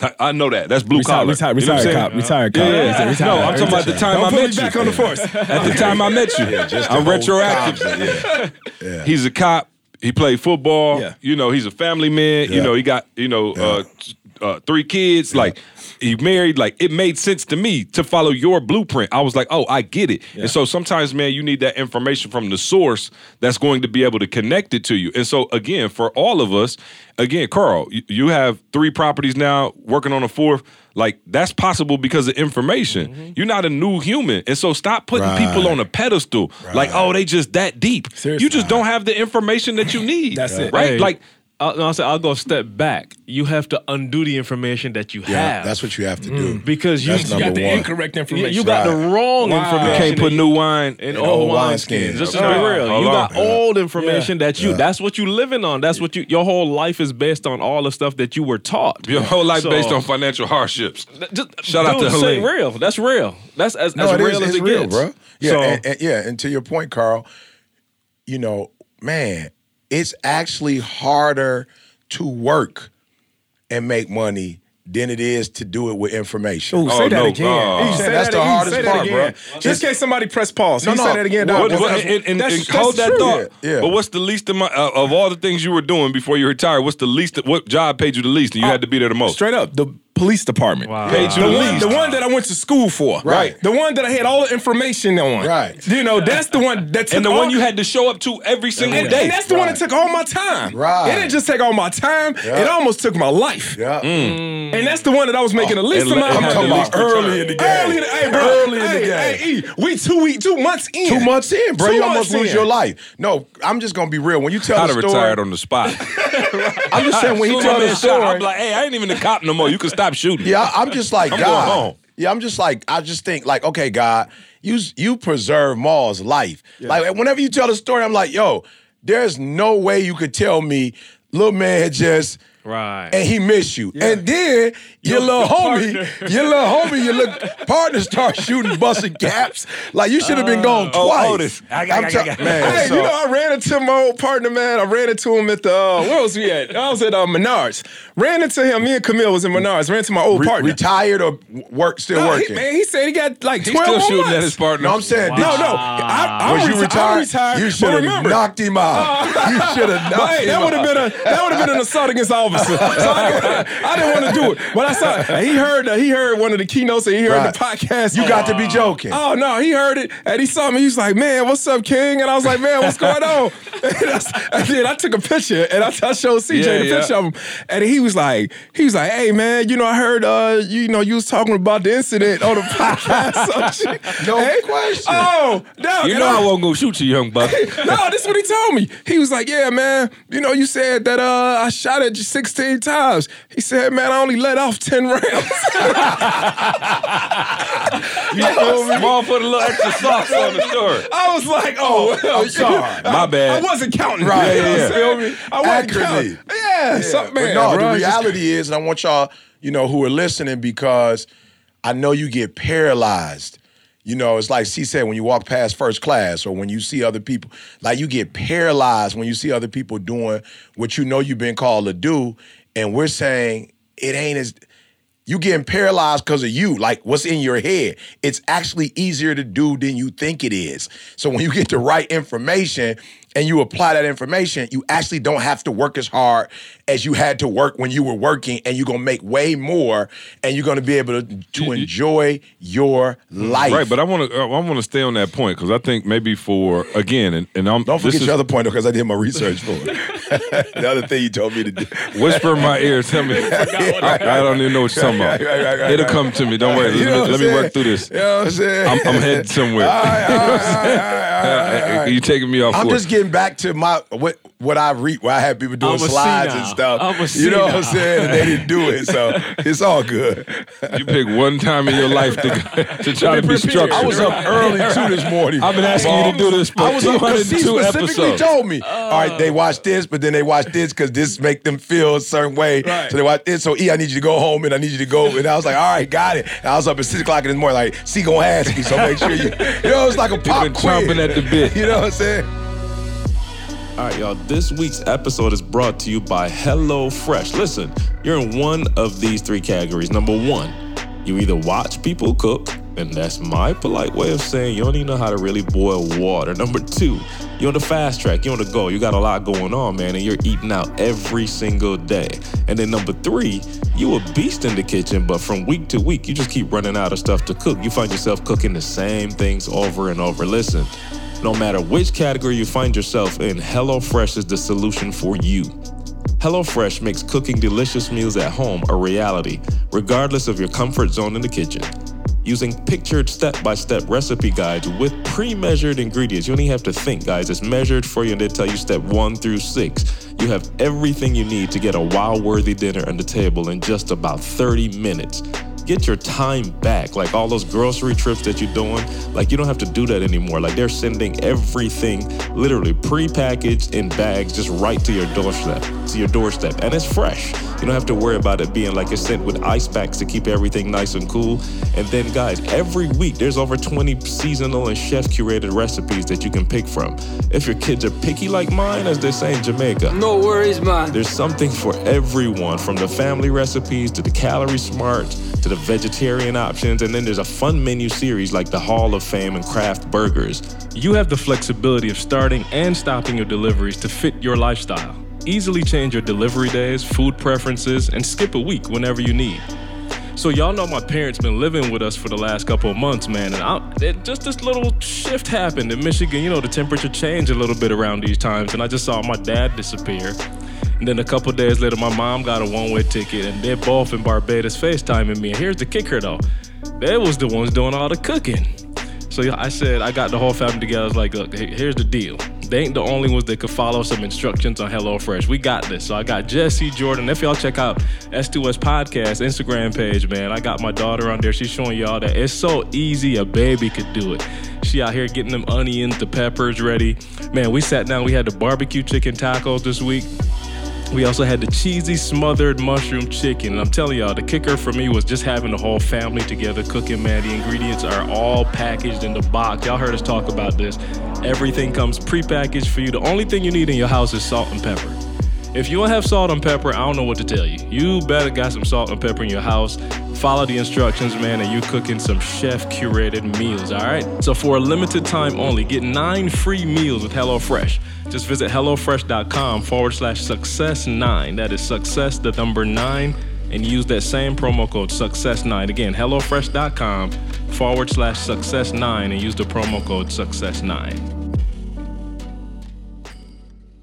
D: I- I know that. That's blue
A: Retired,
D: collar.
A: retired,
D: You know what I'm
A: retired
D: saying?
A: cop, retired cop.
D: Yeah, yeah,
A: Retired,
D: yeah.
A: retired,
D: No, I'm talking about the time
A: Don't
D: I
A: put me
D: met you.
A: back on the force.
D: At the time I met you,
F: just
D: I'm retroactive.
F: cops, yeah.
D: He's a cop. He played football.
A: Yeah.
D: You know, he's a family man. You know, he got you know uh, t- uh, three kids. Like he married. Like it made sense to me to follow your blueprint. I was like, oh, I get it. And so sometimes, man, you need that information from the source that's going to be able to connect it to you. And so again, for all of us, again, Carl, you, you have three properties now, working on a fourth. Like that's possible because of information. You're not a new human, and so stop putting people on a pedestal. Like, oh, they just that deep.
A: Seriously.
D: You just don't have the information that you need.
A: That's it.
D: right?
E: Hey,
D: Like,
E: I'll, no, I'll say I'll go a step back. You have to undo the information that you
F: Yeah,
E: have.
F: that's what you have to do. Mm.
E: because you
A: You got
F: number
A: the
F: one.
A: incorrect information.
E: you got the wrong
A: Wow.
E: information.
D: can't put new wine
E: in
F: In
E: old
F: old
E: wineskins.
F: wineskins.
E: Just to be real, you
D: on.
E: got old information that you.
F: Yeah.
E: That's what you living on. That's what you. Your whole life is based on all the stuff that you were taught.
D: your whole life
E: So-
D: based on financial hardships.
E: Just,
D: Shout out
E: dude,
D: to
E: say
D: Helene.
E: real. That's real. That's as,
F: No,
E: as
F: it is.
E: real as
F: It's
E: it
F: real,
E: gets,
F: bro. Yeah,
E: So,
F: and, and- yeah. And to your point, Carl, you know, man, it's actually harder to work and make money than it is to do it with information.
A: Ooh, say
D: Oh,
A: that
D: no.
A: again. He said
F: That's
A: that
F: the hardest
A: Say that
F: part,
A: again.
F: bro.
A: Just in case somebody press pause.
F: No, no.
A: said that again.
F: What-
A: dog.
D: What, what,
A: That's-
D: and, and,
A: that's-
D: and
A: that's
D: hold that
A: true.
D: thought.
F: Yeah, yeah.
D: But what's the least amount uh, of all the things you were doing before you retired? What's the least? What job paid you the least, and you had to be there the most?
A: Straight up, the police department.
G: Wow.
D: Paid
A: The
D: the
A: one, the one that I went to school for.
F: Right.
A: The one that I had all the information on.
F: Right.
A: You know, that's the one that took
D: and the
A: all,
D: one you had to show up to every single
A: and,
D: day.
A: and that's the one that took all my time.
F: Right.
A: It didn't just take all my time.
F: Yeah.
A: It almost took my life.
F: Yeah. Mm.
A: And that's the one that I was making the least
D: and
A: amount
D: let-
A: of
D: I'm
A: money.
D: talking about
F: early in the game.
A: Early in the, hey, bro,
F: Early in the
A: hey,
F: game.
A: Hey, we two week, two months in.
F: Two months in, bro.
A: Two
F: you almost
A: months
F: lose
A: in.
F: your life. No, I'm just gonna be real. When you tell
D: I'd
F: the
D: have
F: story,
D: retired on the spot.
F: I'm just saying when he
D: Soon
F: tell
D: my
F: the
D: man shot,
F: story.
D: I'm like, hey, I ain't even a cop no more. You can stop shooting.
F: Yeah, I'm just like
D: I'm
F: God. Yeah, I'm just like I just think like okay, God, you you preserve Maul's life. Like whenever you tell the story, I'm like, yo, there's no way you could tell me, little man had just.
G: Right.
F: And he missed you, and then your, little
G: your
F: homie,
G: partner.
F: your little homie, your little partner start shooting, busting caps. Like you should have been gone
D: Oh,
F: twice.
D: Otis. I got-
F: I'm
D: I
F: tell-
D: got-
F: man,
A: Hey,
F: so-
A: you know, I ran into my old partner, man. I ran into him at the, uh, where was we at? I was at uh, Menards. Ran into him. Me and Camille was in Menards. Ran into my old
F: Re-
A: partner.
F: retired or work still
A: No, he-
F: working.
A: man, he said he got like
D: He's
A: 12
D: still shooting
A: months.
D: at his partner.
F: no, I'm saying, did
A: No, no. I, I'm,
F: was you
A: reti-
F: retired?
A: retired.
F: You should have knocked him out. you should have knocked
A: Hey,
F: him
A: that would have
F: out.
A: been a that would have been an assault against officer. So I, I didn't want to do it, but I saw he heard he heard one of the keynotes and he heard
F: Right.
A: the podcast.
F: You got to be joking.
A: Oh no, he heard it and he saw me. He was like, "Man, what's up, King?" And I was like, "Man, what's going on?" and, I, and then I took a picture and I, I showed CJ
D: Yeah,
A: the
D: yeah.
A: picture of him, and he was like, "He was like, hey man, you know, I heard uh, you know, you was talking about the incident on the podcast." So
F: No
A: Hey,
F: question.
A: Oh no,
D: You know
A: I-
D: I wasn't gonna shoot you, young buck.
A: no, this is what he told me. He was like, "Yeah, man. You know, you said that uh, I shot at you 16 times." He said, "Man, I only let off 10 rounds."
D: You feel me? Small put a little extra sauce on the story.
A: I was like, "Oh, oh well,
F: I'm sorry.
D: My bad.
A: I wasn't counting.
F: Right,
A: You know what
F: yeah.
A: I'm saying? I wasn't
F: Accurately.
A: counting. Yeah, so,
F: But
A: man.
F: no,
A: bro,
F: the
A: it's just-
F: reality is, and I want y'all, you know, who are listening because I know you get paralyzed. You know, it's like she said when you walk past first class or when you see other people, like you get paralyzed when you see other people doing what you know you've been called to do. And we're saying it ain't as you getting paralyzed because of you, like what's in your head. It's actually easier to do than you think it is. So when you get the right information and you apply that information, you actually don't have to work as hard as you had to work when you were working, and you're gonna make way more, and you're gonna be able to, to enjoy your life.
D: Right, but I want to I want to stay on that point because I think maybe for again, and, and I'm
F: don't forget
D: is-
F: your other point because I did my research for it. the other thing you told me to do.
D: Whisper in my ear, tell me. I, I don't even know what you're talking about.
F: Right, right, right, right,
D: It'll come to me. Don't worry.
F: You
D: Let, me, let me work through this.
F: You know what I'm saying?
D: I'm, I'm headed somewhere.
F: All all all.
D: You taking me off
F: I'm
D: course.
F: just getting back to my what what I read where I had people doing
G: I'm a
F: slides and stuff.
G: I'm a
F: you
G: see
F: know what. I'm saying? And they didn't do it, so it's all good.
D: You pick one time in your life to, to try to be structured.
F: I was up early too this morning.
D: I've been asking you to do this for
F: I was up because he specifically
D: episodes.
F: told me. all right, they oh. watch this, but then they watch this because this make them feel a certain way.
A: Right.
F: So they watch this. So E, I need you to go home and I need you to go. And I was like, all right, got it. And I was up at six o'clock in the morning, like, C gonna ask me, so make sure you. You know, it's like a pop quiz.
D: at the bit.
F: You know what I'm saying?
E: All right, y'all. This week's episode is brought to you by HelloFresh. Listen, you're in one of these three categories. Number one, you either watch people cook, and that's my polite way of saying you don't even know how to really boil water. Number two, you're on the fast track, you're on the go, you got a lot going on, man, and you're eating out every single day. And then number three, you a beast in the kitchen, but from week to week, you just keep running out of stuff to cook. You find yourself cooking the same things over and over. Listen, no matter which category you find yourself in, HelloFresh is the solution for you. HelloFresh makes cooking delicious meals at home a reality, regardless of your comfort zone in the kitchen. Using pictured step by step recipe guides with pre measured ingredients. You don't have to think, guys. It's measured for you and they tell you step one through six. You have everything you need to get a wow worthy dinner on the table in just about 30 minutes. Get your time back. Like all those grocery trips that you're doing, like you don't have to do that anymore. Like they're sending everything literally pre-packaged in bags just right to your doorstep, to your doorstep, and it's fresh.
H: You don't have to worry about it being like it's sent with ice packs to keep everything nice and cool. And then, guys, every week there's over 20 seasonal and chef curated recipes that you can pick from. If your kids are picky like mine, as they say in Jamaica,
I: No worries, man.
H: there's something for everyone from the family recipes to the calorie smart to the vegetarian options. And then there's a fun menu series like the Hall of Fame and Craft Burgers.
E: You have the flexibility of starting and stopping your deliveries to fit your lifestyle. Easily change your delivery days, food preferences, and skip a week whenever you need. So y'all know my parents been living with us for the last couple of months, man, and I, it, just this little shift happened in Michigan. You know, the temperature changed a little bit around these times, and I just saw my dad disappear. And then a couple days later, my mom got a one-way ticket, and they're both in Barbados FaceTiming me. And here's the kicker, though: they was the ones doing all the cooking. So I said, I got the whole family together. I was like, look, here's the deal. They ain't the only ones that could follow some instructions on HelloFresh. We got this. So I got Jesse, Jordan. If y'all check out S2S Podcast Instagram page, man, I got my daughter on there. She's showing y'all that it's so easy a baby could do it. She out here getting them onions, the peppers ready. Man, we sat down. We had the barbecue chicken tacos this week. We also had the cheesy smothered mushroom chicken. And I'm telling y'all, the kicker for me was just having the whole family together cooking, man. The ingredients are all packaged in the box. Y'all heard us talk about this. Everything comes prepackaged for you. The only thing you need in your house is salt and pepper. If you don't have salt and pepper, I don't know what to tell you. You better got some salt and pepper in your house. Follow the instructions, man, and you cooking some chef curated meals, all right? So for a limited time only, get nine free meals with HelloFresh. Just visit HelloFresh.com forward slash success nine. That is success, the number nine, and use that same promo code success nine. Again, HelloFresh.com forward slash success nine, and use the promo code success nine.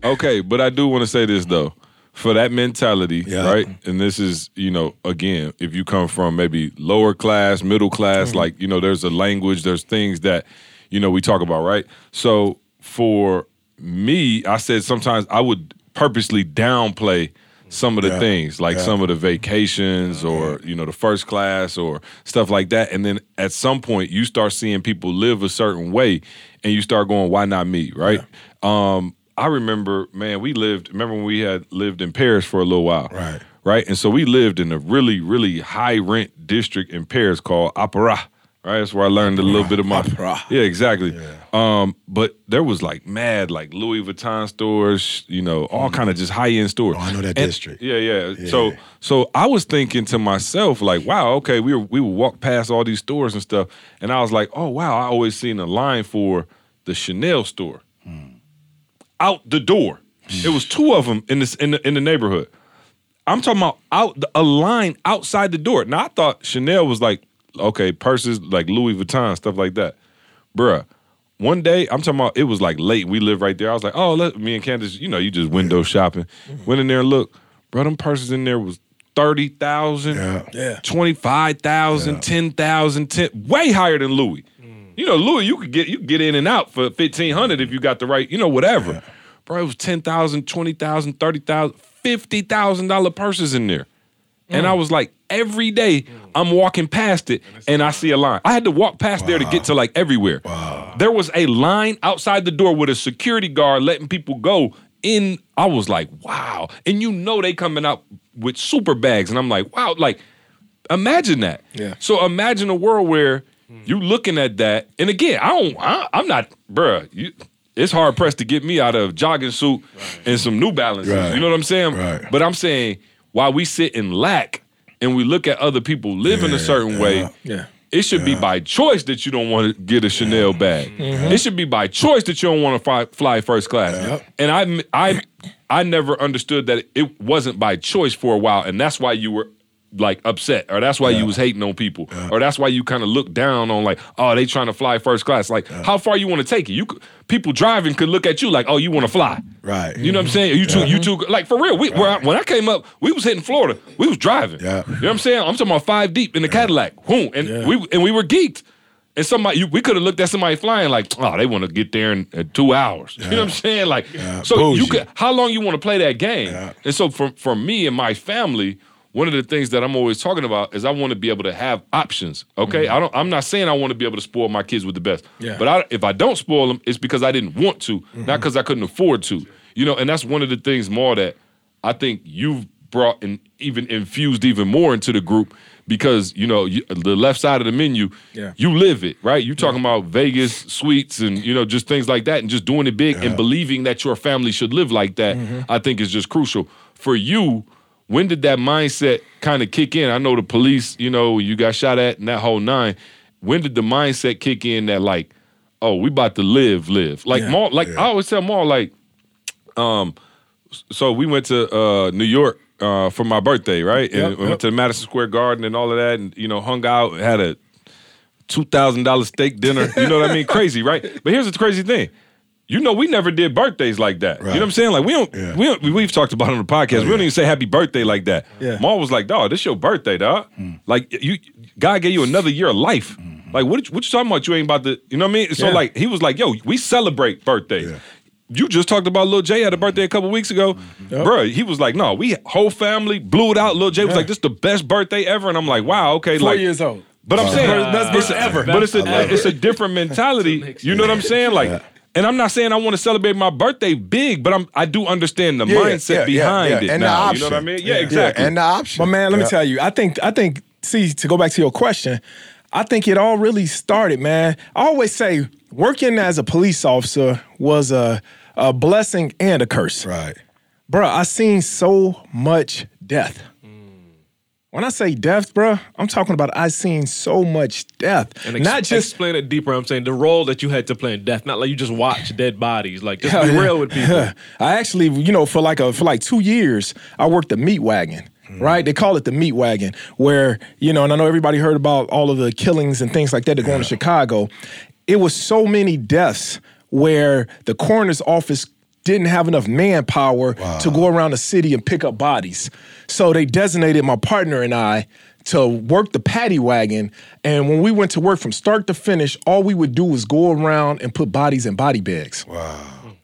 D: Okay, but I do want to say this though. For that mentality,
F: Yeah.
D: right? And this is, you know, again, if you come from maybe lower class, middle class, like, you know, there's a language, there's things that, you know, we talk about, right? So for me, I said sometimes I would purposely downplay some of the
F: Yeah.
D: things, like
F: Yeah.
D: some of the vacations or, you know, the first class or stuff like that. And then at some point you start seeing people live a certain way and you start going, why not me? Right. Um, I remember, man, we lived, remember when we had lived in Paris for a little while?
F: Right.
D: Right. And so we lived in a really, really high rent district in Paris called Opera. Right. That's where I learned a little bit of my
F: Opera.
D: Yeah, exactly. Um, but there was like mad, like Louis Vuitton stores, you know, all kind of just high end stores.
F: Mm. Oh, I know that
D: And-
F: district.
D: Yeah, yeah, So so I was thinking to myself, like, wow, okay, we were, we would walk past all these stores and stuff, and I was like, oh wow, I always seen a line for the Chanel store. Out the door. It was two of them in this in the in the neighborhood. I'm talking about out a line outside the door. Now I thought Chanel was like okay purses like Louis Vuitton stuff like that, bruh. One day I'm talking about it was like late. We live right there. I was like, oh, let me and Candace, you know, you just window shopping. Went in there and look, bro. Them purses in there was thirty thousand,
F: Yeah.
A: Yeah.
D: twenty five thousand, ten thousand, ten way higher than Louis. You know, Louis, you could get you could get in and out for fifteen hundred if you got the right, you know, whatever. Bro, it was ten thousand, twenty thousand, thirty thousand, fifty thousand dollar purses in there. And I mm. was like, every day mm. I'm walking past it and I see a line. I had to walk past there to get to like everywhere. There was a line outside the door with a security guard letting people go in. I was like, wow. And you know they coming out with super bags. And I'm like, wow, like imagine that.
A: Yeah.
D: So imagine a world where you looking at that, and again, I don't, I, I'm not, bruh. You, it's hard pressed to get me out of jogging suit and some New Balances.
F: Right.
D: You know what I'm saying?
F: Right.
D: But I'm saying while we sit and lack, and we look at other people live in a certain way.
A: Yeah.
D: It should be by choice that you don't want to get a Chanel bag.
F: Mm-hmm.
D: It should be by choice that you don't want to fly, fly first class. And I, I, I never understood that it wasn't by choice for a while, and that's why you were like upset, or that's why you was hating on people, or that's why you kind of looked down on like, oh, they trying to fly first class. Like, how far you want to take it? You could, people driving could look at you like, oh, you want to fly.
F: Right.
D: You know what I'm saying? You two, you two, like for real. We, where I, when I came up, we was hitting Florida. We was driving.
F: Yeah.
D: You know what I'm saying? I'm talking about five deep in the Cadillac. Boom, and we and we were geeked. And somebody, you, we could have looked at somebody flying like, oh, they want to get there in, in two hours. You know what I'm saying? Like, so you could, how long you want to play that game?
F: Yeah.
D: And so for for me and my family, one of the things that I'm always talking about is I want to be able to have options. Okay, mm-hmm. I don't. I'm not saying I want to be able to spoil my kids with the best.
A: Yeah.
D: But I, if I don't spoil them, it's because I didn't want to, mm-hmm. not because I couldn't afford to. You know, and that's one of the things more that I think you've brought and even infused even more into the group because you know you, the left side of the menu,
A: Yeah.
D: you live it, right? You're talking about Vegas suites and you know just things like that, and just doing it big and believing that your family should live like that. Mm-hmm. I think is just crucial for you. When did that mindset kind of kick in? I know the police, you know, you got shot at and that whole nine. When did the mindset kick in that like, oh, we about to live, live? Like
A: Yeah.
D: Maul, like I always tell Maul, like, um, so we went to uh, New York uh, for my birthday, right? And
A: Yep,
D: we
A: yep.
D: went to the Madison Square Garden and all of that, and you know, hung out, had a two thousand dollar steak dinner. You know what I mean? Crazy, right? But here's the crazy thing. You know, we never did birthdays like that. You know what I'm saying? Like we don't,
F: Yeah.
D: we don't, we've talked about it on the podcast. we don't even say happy birthday like that.
A: Yeah.
D: Maul was like, "Dog, this your birthday, dog. Mm. Like you, God gave you another year of life. Mm-hmm. Like what? you- What you talking about? You ain't about to. You know what I mean? So
A: Yeah.
D: like he was like, "Yo, we celebrate birthdays." You just talked about Lil J had a birthday a couple weeks ago, mm-hmm. Bruh, He was like, "No, we whole family blew it out." Lil J was
A: Yeah.
D: like, "This is the best birthday ever," and I'm like, "Wow, okay."
A: Four
D: like,
A: years old.
D: but I'm saying,
A: Best birthday ever.
D: But it's a it's a different mentality. You know what I'm saying? Like, and I'm not saying I want to celebrate my birthday big, but I'm I do understand the
F: Yeah,
D: mindset
F: yeah, yeah,
D: behind
F: yeah.
D: it
F: And the
D: now. You know what I mean? Yeah,
F: Yeah,
D: exactly.
F: and the option.
A: But man, let
F: Yeah.
A: me tell you, I think I think see to go back to your question, I think it all really started, man. I always say working as a police officer was a a blessing and a curse.
F: Right.
A: Bruh, I seen so much death. When I say death, bruh, I'm talking about I seen so much death.
E: And ex-
A: Not just
E: explain it deeper. I'm saying the role that you had to play in death, not like you just watch dead bodies. Like just be real with people.
A: I actually, you know, for like a for like two years, I worked the meat wagon. Mm. Right, they call it the meat wagon, where you know, and I know everybody heard about all of the killings and things like that that go on in Chicago. It was so many deaths where the coroner's office didn't have enough manpower to go around the city and pick up bodies. So they designated my partner and I to work the paddy wagon. And when we went to work from start to finish, all we would do was go around and put bodies in body bags. Wow.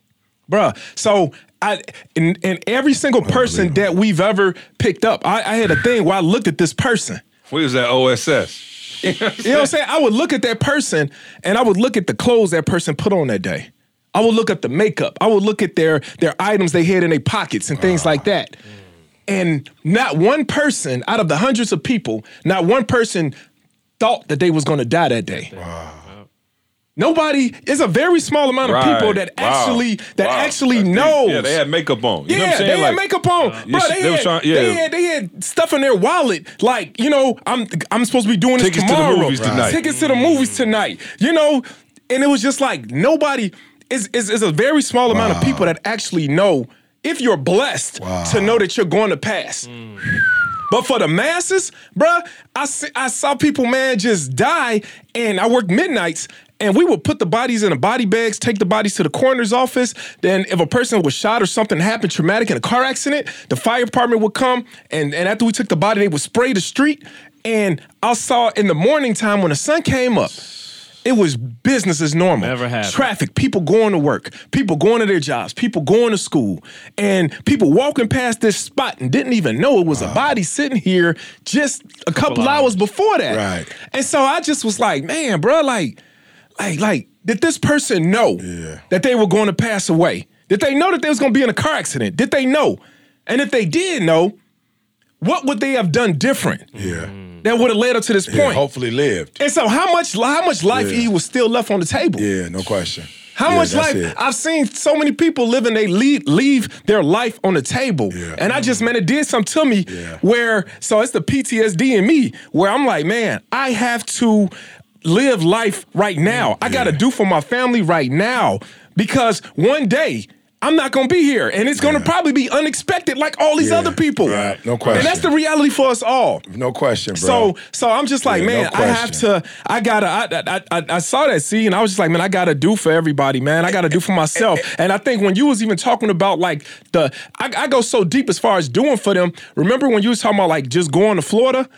A: Bruh. So I and, and every single person that we've ever picked up, I, I had a thing where I looked at this person.
D: what is that OSS?
A: You know what I'm saying? I would look at that person and I would look at the clothes that person put on that day. I would look at the makeup. I would look at their their items they had in their pockets and things like that. And not one person out of the hundreds of people, not one person thought that they was going to die that day. Nobody. It's a very small amount of people that
D: Wow.
A: actually that
D: Wow.
A: actually
D: That's deep.
A: knows.
D: Yeah, they had makeup on. You
A: yeah,
D: know what I'm saying?
A: they had
D: Like,
A: makeup on, bro. They,
D: they was
A: had,
D: trying- yeah.
A: they had they had stuff in their wallet, like you know, I'm I'm supposed to be doing this
D: Tickets to the
A: tomorrow.
D: movies tonight.
A: Tickets to the movies tonight. You know, and it was just like nobody. Is is is a very small amount of people that actually know if you're blessed to know that you're going to pass. Hmm. But for the masses, bruh, I, see, I saw people, man, just die. And I worked midnights, and we would put the bodies in the body bags, take the bodies to the coroner's office. Then, if a person was shot or something happened traumatic in a car accident, the fire department would come. And, and after we took the body, they would spray the street. And I saw in the morning time when the sun came up, it was business as normal.
E: Never happened.
A: Traffic, people going to work, people going to their jobs, people going to school, and people walking past this spot and didn't even know it was a body sitting here just a couple, hours. before that.
F: Right.
A: And so I just was like, man, bro, like, like, like, did this person know that they were going to pass away? Did they know that they was going to be in a car accident? Did they know? And if they did know, what would they have done different
F: Yeah.
A: that would have led up to this
F: Yeah,
A: point?
F: hopefully lived.
A: And so how much how much life
F: Yeah.
A: E was still left on the table?
F: Yeah, no question.
A: How
F: Yeah,
A: much life?
F: it.
A: I've seen so many people living, they leave, leave their life on the table.
F: Yeah.
A: And I just, man, it did something to me
F: Yeah.
A: where, so it's the PTSD in me where I'm like, man, I have to live life right now. I got to do for my family right now because one day, I'm not gonna be here, and it's gonna probably be unexpected, like all these
F: Yeah.
A: other people.
F: Right. No question.
A: And that's the reality for us all.
F: No question, bro.
A: So so I'm just like,
F: Yeah,
A: man,
F: no
A: I have to. I gotta. I, I I I saw that scene. I was just like, man, I gotta do for everybody, man. I gotta do for myself. And I think when you was even talking about like the, I, I go so deep as far as doing for them. Remember when you was talking about like just going to Florida?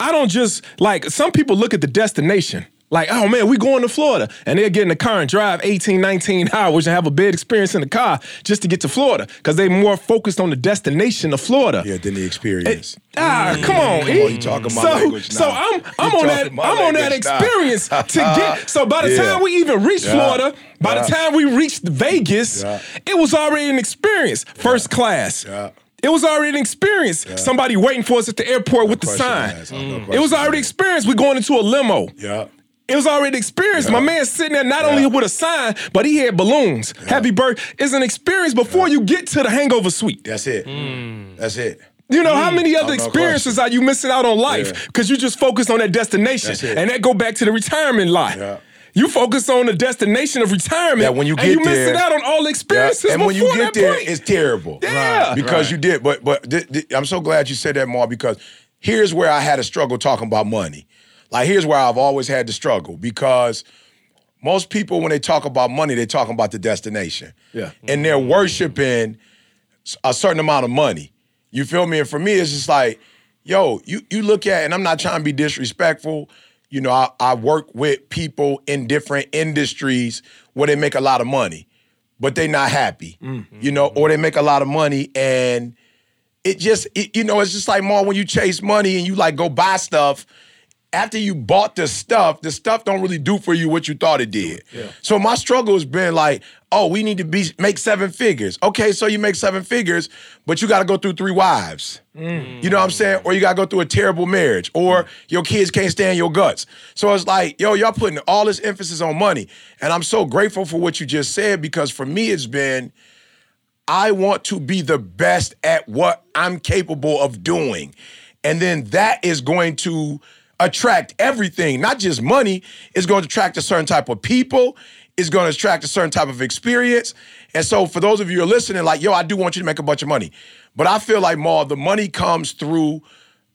A: I don't just like some people look at the destination. Like, oh man, we going to Florida. And they'll get in the car and drive 18, 19 hours and have a bad experience in the car just to get to Florida. Cause they more focused on the destination of Florida.
F: yeah, then the experience.
A: Ah, come on, E.
F: you talking my
A: so,
F: language now.
A: So I'm I'm
F: You
A: on that
F: my
A: I'm on that
F: language now.
A: experience to get. So by the
F: Yeah.
A: time we even reached
F: Yeah.
A: Florida, by the time we reached Vegas,
F: Yeah.
A: it was already an experience. First class.
F: Yeah.
A: It was already an experience. Somebody waiting for us at the airport with the sign.
F: asked. No
A: It was already
F: asked.
A: experience. We going into a limo.
F: Yeah.
A: It was already experienced. My man sitting there not only with a sign, but he had balloons. Happy birthday. is an experience before you get to the hangover suite.
F: That's it. Hmm. That's it.
A: You know, how hmm. many other
F: no
A: experiences are you missing out on life
F: Yeah.
A: because you just focus on that destination?
F: That's it.
A: And that go back to the retirement line.
F: Yeah.
A: You focus on the destination of retirement,
F: That when you
A: and
F: get
A: you missing out on all the experiences.
F: And when you get there,
A: point.
F: it's terrible.
A: Yeah.
F: Because you did. But but th- th- I'm so glad you said that, Mar, because here's where I had a struggle talking about money. Like here's where I've always had to struggle because most people when they talk about money, they're talking about the destination.
A: Yeah.
F: And they're worshiping a certain amount of money. You feel me? And for me, it's just like, yo, you you look at, and I'm not trying to be disrespectful. You know, I, I work with people in different industries where they make a lot of money, but they're not happy. Mm-hmm. You know, or they make a lot of money and it just, it, you know, it's just like more when you chase money and you like go buy stuff. After you bought the stuff, the stuff don't really do for you what you thought it did. So my struggle has been like, oh, we need to be make seven figures. Okay, so you make seven figures, but you got to go through three wives. Mm. You know what I'm saying? Or you got to go through a terrible marriage, or your kids can't stand your guts. So it's like, yo, y'all putting all this emphasis on money, and I'm so grateful for what you just said because for me, it's been. I want to be the best at what I'm capable of doing. And then that is going to attract everything, not just money. It's going to attract a certain type of people. It's going to attract a certain type of experience. And so, for those of you who are listening, like, yo, I do want you to make a bunch of money. But I feel like, more the money comes through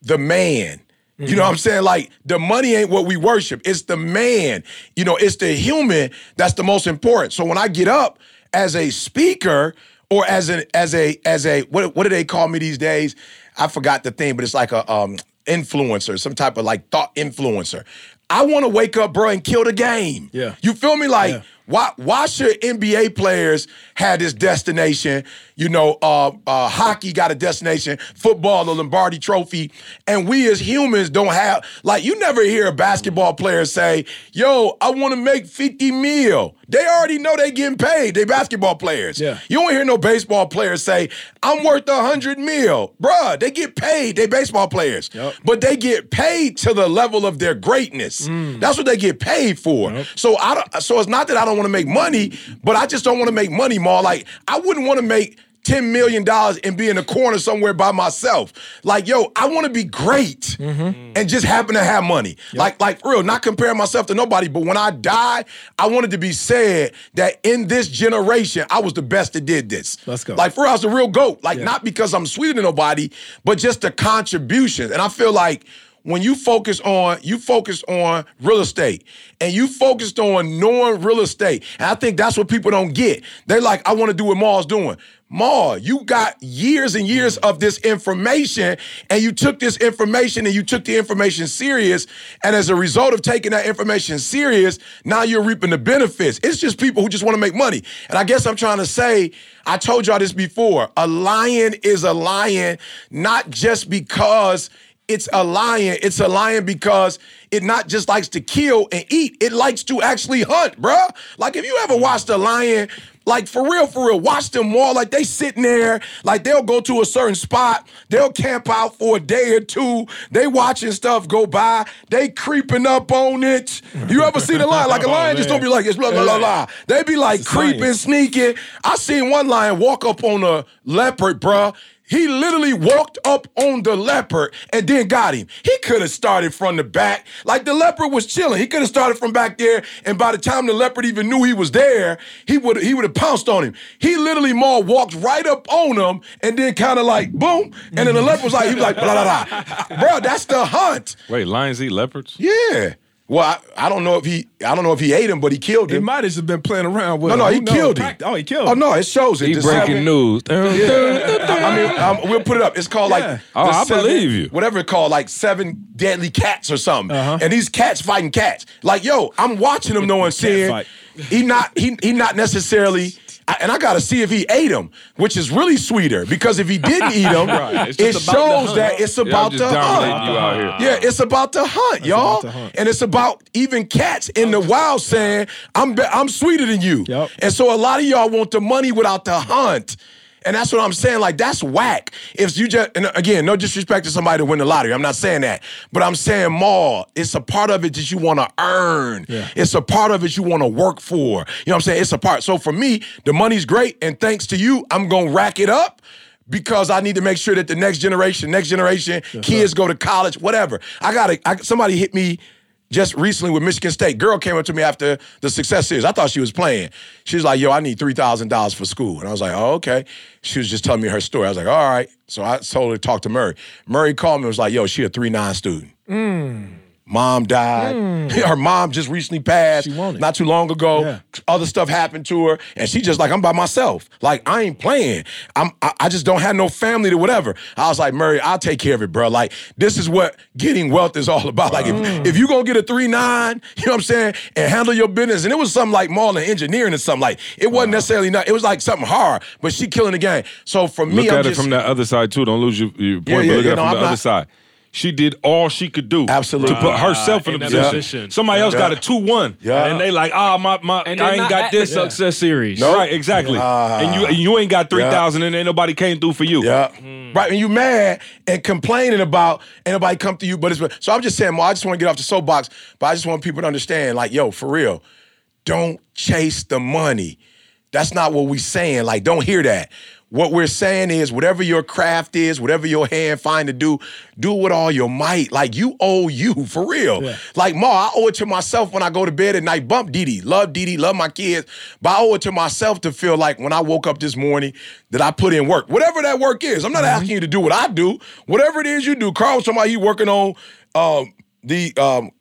F: the man. You know what I'm saying? Like the money ain't what we worship. It's the man. You know, it's the human that's the most important. So when I get up as a speaker or as an as a as a what what do they call me these days? I forgot the thing, but it's like a um influencer, some type of like thought influencer. I want to wake up, bro, and kill the game.
A: Yeah.
F: You feel me? Like
A: Yeah.
F: Why why should NBA players have this destination? You know, uh, uh, hockey got a destination, football, the Lombardi Trophy, and we as humans don't have. Like, you never hear a basketball player say, "Yo, I want to make fifty mil." They already know they getting paid. They basketball players.
A: Yeah.
F: You don't hear no baseball players say, "I'm worth a hundred mil." Bruh, they get paid. They baseball players,
A: Yep.
F: but they get paid to the level of their greatness. That's what they get paid for. So I don't, so it's not that I don't want to make money, but I just don't want to make money more. Like I wouldn't want to make. $10 million and be in a corner somewhere by myself. Like, yo, I want to be great mm-hmm. and just happen to have money. Like, like for real, not comparing myself to nobody, but when I die, I wanted to be said that in this generation, I was the best that did this.
A: Let's go.
F: Like, for real, I was a real GOAT. Like, not because I'm sweeter than nobody, but just the contribution. And I feel like when you focus on you focus on real estate and you focused on knowing real estate and i think that's what people don't get. They're like i want to do what maul's doing. Maul you got years and years mm. of this information and you took this information and you took the information serious and as a result of taking that information serious now you're reaping the benefits. It's just people who just want to make money. And i guess i'm trying to say i told y'all this before a lion is a lion not just because it's a lion. It's a lion because it not just likes to kill and eat, it likes to actually hunt, bruh. Like if you ever watched a lion, like for real, for real, watch them all. Like they sitting there, like they'll go to a certain spot, they'll camp out for a day or two. They watching stuff go by, they creeping up on it. You ever see the lion? Like a lion just don't be like it's blah blah blah blah. They be like creeping, sneaking. I seen one lion walk up on a leopard, bruh. He literally walked up on the leopard and then got him. He could have started from the back. Like the leopard was chilling. He could have started from back there, and by the time the leopard even knew he was there, he would he would have pounced on him. He literally more walked right up on him and then kind of like boom, and then the leopard was like he was like blah blah blah. Bro, that's the hunt.
D: Wait, lions eat leopards?
F: Yeah. Well, I, I don't know if he I don't know if he ate him, but he killed him.
A: He
F: him.
A: might have been playing around with
F: No,
A: him.
F: no,
A: Who
F: he
A: knows?
F: killed him.
A: Oh, he killed
F: Oh no, it shows it.
D: He
F: The
D: breaking
F: seven-
D: news.
F: I I mean, um, we'll put it up. It's called
A: Yeah.
F: like
D: Oh, I
F: seven-
D: believe you.
F: Whatever it's called, like seven deadly cats or something.
A: Uh-huh.
F: And these cats fighting cats. Like, yo, I'm watching him knowing seeing
A: fight.
F: he not he he not necessarily. I, and I gotta see if he ate them, which is really sweeter because if he didn't eat them,
E: Right.
F: It
E: just about the
F: shows that it's about
D: just
F: the hunt.
D: you out here.
F: Yeah, it's about the hunt, y'all,
A: the hunt.
F: and it's about even cats in the wild saying, "I'm be- I'm sweeter than you."
A: Yep.
F: And so a lot of y'all want the money without the hunt. And that's what I'm saying. Like, that's whack. If you just, and again, no disrespect to somebody to win the lottery. I'm not saying that. But I'm saying, Maul, it's a part of it that you want to earn. It's a part of it you want to work for. You know what I'm saying? It's a part. So for me, the money's great. And thanks to you, I'm going to rack it up because I need to make sure that the next generation, next generation, kids go to college, whatever. I got to, somebody hit me just recently with Michigan State. Girl came up to me after the success series. I thought she was playing. She was like, yo, I need $3,000 for school. And I was like, oh, okay. She was just telling me her story. I was like, all right. So I told her to talk to Murray. Murray called me and was like, yo, she a 3-9 student. Mm. Mom died. Hmm. Her mom just recently passed
A: it.
F: not too long ago.
A: Yeah.
F: Other stuff happened to her, and she just like, I'm by myself. Like I ain't playing. I'm. I, I just don't have no family to whatever. I was like, Murray, I'll take care of it, bro. Like this is what getting wealth is all about. Like if, if you gonna get a three nine, you know what I'm saying, and handle your business, and it was something like than engineering or something like it wasn't necessarily not. It was like something hard, but she killing the game. So for me,
D: Look
F: I'm
D: at it
F: just,
D: from that other side too. Don't lose your, your point.
F: Yeah,
D: but look
F: yeah,
D: at it from
F: I'm
D: the other side. She did all she could do
F: Absolutely.
D: to put herself in
E: in
D: a position.
E: position.
D: Somebody else got a two one,
F: Yeah.
D: and they like, ah, my my,
E: And
D: I ain't got this.
E: the success series. No.
D: Right, exactly. and you and you ain't got three thousand, and ain't nobody came through for you.
F: Yeah. Right. And you mad and complaining about ain't nobody come to you, but it's so I'm just saying, well, I just want to get off the soapbox, but I just want people to understand, like, yo, for real, don't chase the money. That's not what we saying. Like, don't hear that. What we're saying is whatever your craft is, whatever your hand find to do, do it with all your might. Like you owe you for real. Like Ma, I owe it to myself when I go to bed at night. Bump Didi, love Didi, love my kids. But I owe it to myself to feel like when I woke up this morning that I put in work. Whatever that work is. I'm not asking you to do what I do. Whatever it is you do. Carl somebody you working on um, the um,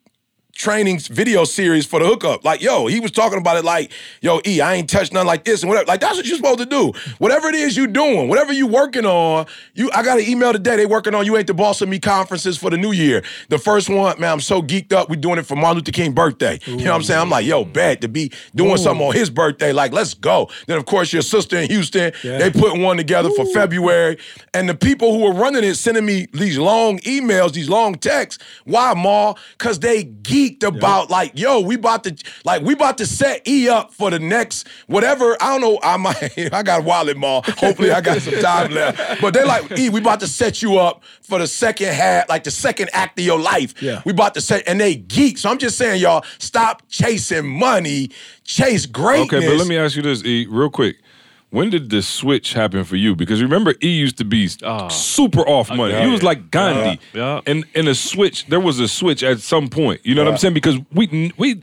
F: training video series for the hookup. Like, yo, he was talking about it like, yo, E, I ain't touched nothing like this and whatever. Like, that's what you're supposed to do. Whatever it is you doing, whatever you working on, you I got an email today. They working on You Ain't the Boss of Me conferences for the new year. The first one, man, I'm so geeked up. We doing it for Martin Luther King birthday. You know what I'm saying? I'm like, yo, bad to be doing something on his birthday. Like, let's go. Then of course your sister in Houston, they put one together for February. And the people who are running it sending me these long emails, these long texts. Why, Ma? Cause they geeked about like, yo, we about to like we about to set E up for the next whatever. I don't know. I might I got wallet mall. Hopefully I got some time left. But they like, E, we about to set you up for the second half, like the second act of your life.
A: Yeah.
F: We about to set and they geek. So I'm just saying, y'all, stop chasing money, chase greatness.
D: Okay, but let me ask you this, E, real quick. When did the switch happen for you? Because remember, E used to be ah. super off money. he was like Gandhi.
E: Yeah.
D: And and a switch, there was a switch at some point. You know what I'm saying? Because we we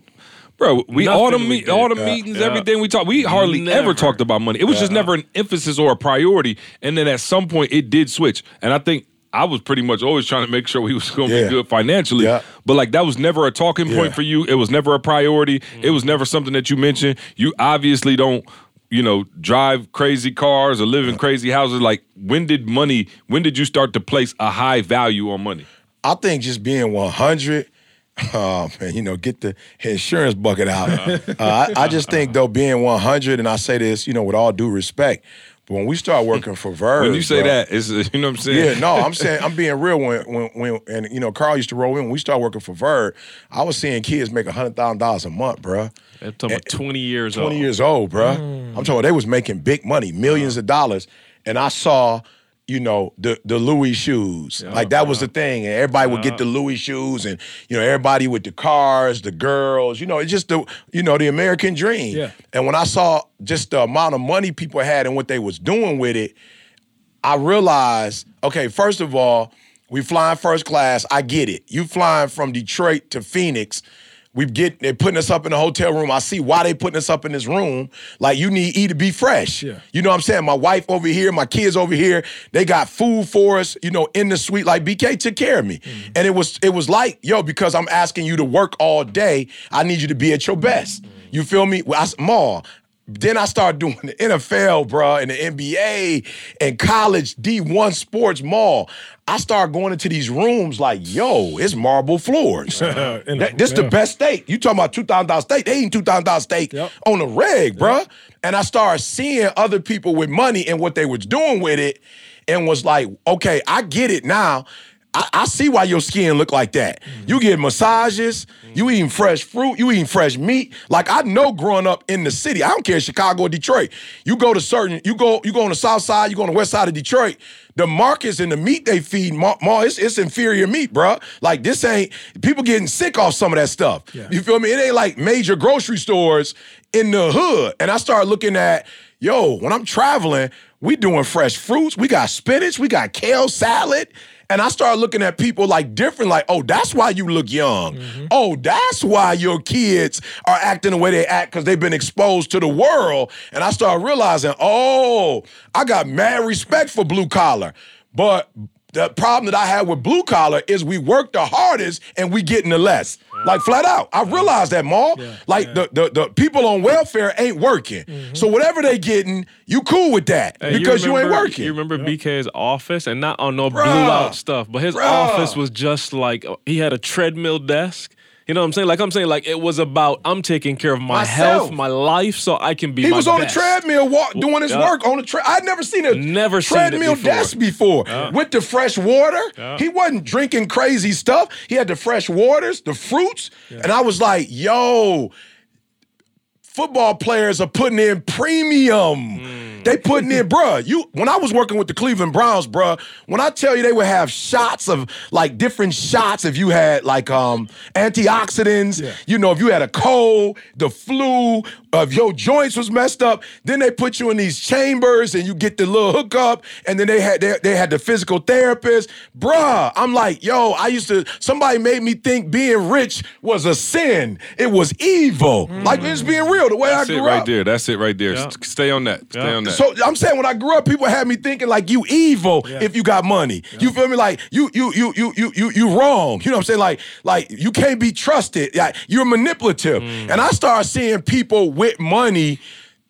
D: bro, we all the
E: Nothing we
D: meet,
E: did.
D: all the
E: Yeah.
D: meetings,
E: Yeah.
D: everything we talked, we hardly ever talked about money. It was just never an emphasis or a priority. And then at some point it did switch. And I think I was pretty much always trying to make sure we was gonna
F: Yeah.
D: be good financially.
F: Yeah.
D: But like that was never a talking point
F: Yeah.
D: for you. It was never a priority. It was never something that you mentioned. You obviously don't, you know, drive crazy cars or live in crazy houses. Like when did money? When did you start to place a high value on money?
F: I think just being 100, oh man, you know, get the insurance bucket out. Uh, I, I just think though, being 100, and I say this, you know, with all due respect, but when we start working for Verve,
D: When you say
F: bro,
D: that, it's you know what I'm saying.
F: yeah, no, I'm saying I'm being real. When when when and you know, Carl used to roll in. When we started working for Verve, I was seeing kids make hundred thousand dollars a month, bruh.
E: They're talking about 20 years
F: 20
E: old.
F: years old, bruh. Mm. I'm talking about they was making big money, 1000000s uh-huh. of dollars. And I saw, you know, the the Louis shoes. like that was the thing. And everybody would get the Louis shoes and, you know, everybody with the cars, the girls, you know, it's just the, you know, the American dream.
A: Yeah.
F: And when I saw just the amount of money people had and what they was doing with it, I realized, okay, first of all, we flying first class. I get it. You flying from Detroit to Phoenix. We get they're putting us up in a hotel room. I see why they putting us up in this room. Like you need E to be fresh.
A: Yeah.
F: You know what I'm saying? My wife over here, my kids over here, they got food for us, you know, in the suite. Like BK took care of me. Mm-hmm. And it was it was like, yo, because I'm asking you to work all day, I need you to be at your best. Mm-hmm. You feel me? Well, I, Ma, then I started doing the NFL, bruh, and the NBA and college D1 sports mall. I started going into these rooms like, yo, it's marble floors. That- this the
A: yeah.
F: best steak. You talking about two thousand dollar steak? They eating two thousand dollar steak
A: Yep.
F: on the reg, bruh. And I started seeing other people with money and what they was doing with it, and was like, okay, I get it now. I, I see why your skin look like that. You get massages, you eating fresh fruit, you eating fresh meat. Like I know growing up in the city, I don't care Chicago or Detroit. You go to certain, you go, you go on the south side, you go on the west side of Detroit. The markets and the meat they feed, ma, ma it's, it's inferior meat, bruh. Like this ain't people getting sick off some of that stuff. You feel me? It ain't like major grocery stores in the hood. And I started looking at, yo, when I'm traveling, we doing fresh fruits. We got spinach, we got kale salad. And I started looking at people like different, like, oh, that's why you look young. Mm-hmm. Oh, that's why your kids are acting the way they act because they've been exposed to the world. And I started realizing, oh, I got mad respect for blue collar. But the problem that I had with blue collar is we work the hardest and we getting the less. Like flat out. I realized that, Maul. like The, the the people on welfare ain't working. Mm-hmm. So whatever they getting, you cool with that
E: Hey,
F: because you, ain't working.
E: You remember BK's office, and not on no blew
F: Bruh.
E: out stuff, but his
F: Bruh.
E: office was just like he had a treadmill desk. You know what I'm saying? Like I'm saying, like it was about I'm taking care of my
F: Myself.
E: health, my life, so I can be.
F: He was on
E: best.
F: the treadmill walk, doing his
E: Yeah.
F: work on the tread. I'd never seen a
E: Never seen
F: treadmill
E: before.
F: desk before with the fresh water. He wasn't drinking crazy stuff. He had the fresh waters, the fruits, and I was like, "Yo, football players are putting in premium. They putting in, bruh. You when I was working with the Cleveland Browns, bruh, when I tell you they would have shots of like different shots if you had like um antioxidants, you know, if you had a cold, the flu, if your joints was messed up, then they put you in these chambers and you get the little hookup, and then they had they, they had the physical therapist. Bruh, I'm like, yo, I used to somebody made me think being rich was a sin. It was evil. Mm. Like it's being real. The way
D: That's
F: I grew it
D: right
F: up.
D: there. That's it right there.
E: Yeah.
D: Stay on that. Stay
E: Yeah.
D: on that.
F: So I'm saying when I grew up, people had me thinking like you evil if you got money. You feel me? Like you you you you you you you wrong. You know what I'm saying? Like like you can't be trusted. Like you're manipulative. Mm. And I started seeing people with money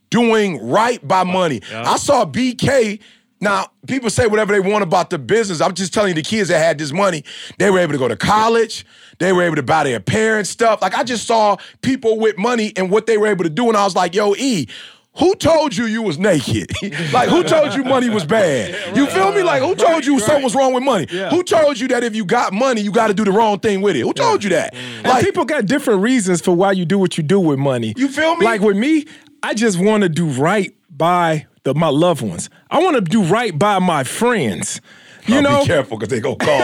F: doing right by money. I saw BK. Now, people say whatever they want about the business. I'm just telling you, the kids that had this money, they were able to go to college. They were able to buy their parents stuff. Like, I just saw people with money and what they were able to do. And I was like, yo, E, who told you you was naked? like, who told you money was bad? You feel me? Like, who told you something was wrong with money? Who told you that if you got money, you got to do the wrong thing with it? Who told you that? Mm-hmm.
A: And
F: Like,
A: people got different reasons for why you do what you do with money.
F: You feel me?
A: Like with me, I just want to do right by the, my loved ones. I want to do right by my friends. You
F: Oh,
A: know,
F: be careful because they go call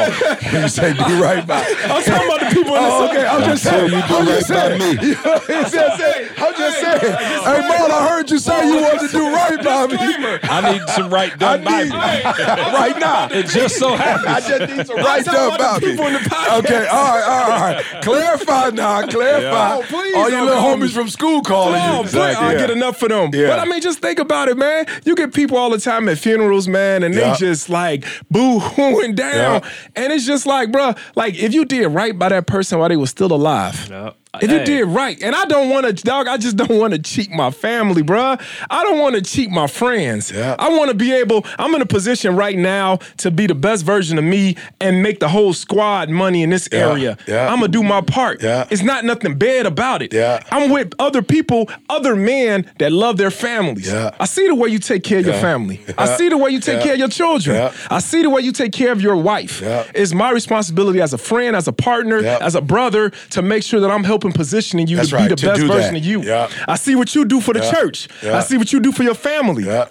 F: when you say do right by.
A: I'm talking about the people in this.
F: Oh, okay. I'm just saying.
B: you do
F: I'm just
B: right by me.
F: I'm just saying. I'm just saying. Hey, Maul, I heard you say you wanted to do right by me.
D: I need some right done by me.
F: right now.
D: It just so happens.
F: I just need some right
A: talking
F: done by me.
A: people in the podcast.
F: Okay, all right, all right, all right. Clarify now. Clarify.
A: Yeah. Oh, please
F: All your little homies from school calling you. Exactly.
A: I get enough for them. But I mean, just think about it, man. You get people all the time at funerals, man, and they just like boo down.
F: Yeah.
A: And it's just like, bruh, like if you did right by that person while they was still alive.
E: Yeah.
A: If you did right, and I don't want to, dog, I just don't want to cheat my family, bruh. I don't want to cheat my friends.
F: Yeah.
A: I want to be able, I'm in a position right now to be the best version of me and make the whole squad money in this
F: Yeah.
A: area.
F: Yeah.
A: I'm going to do my part.
F: Yeah.
A: It's not nothing bad about it.
F: Yeah.
A: I'm with other people, other men that love their families.
F: Yeah.
A: I see the way you take care of your
F: Yeah.
A: family. I see the way you take
F: Yeah.
A: care of your children.
F: Yeah.
A: I see the way you take care of your wife.
F: Yeah.
A: It's my responsibility as a friend, as a partner,
F: Yeah.
A: as a brother to make sure that I'm helping positioning you
F: That's
A: to
F: right,
A: be the
F: to
A: best version
F: that.
A: of you.
F: Yeah.
A: I see what you do for the
F: Yeah.
A: church.
F: Yeah.
A: I see what you do for your family.
F: Yeah.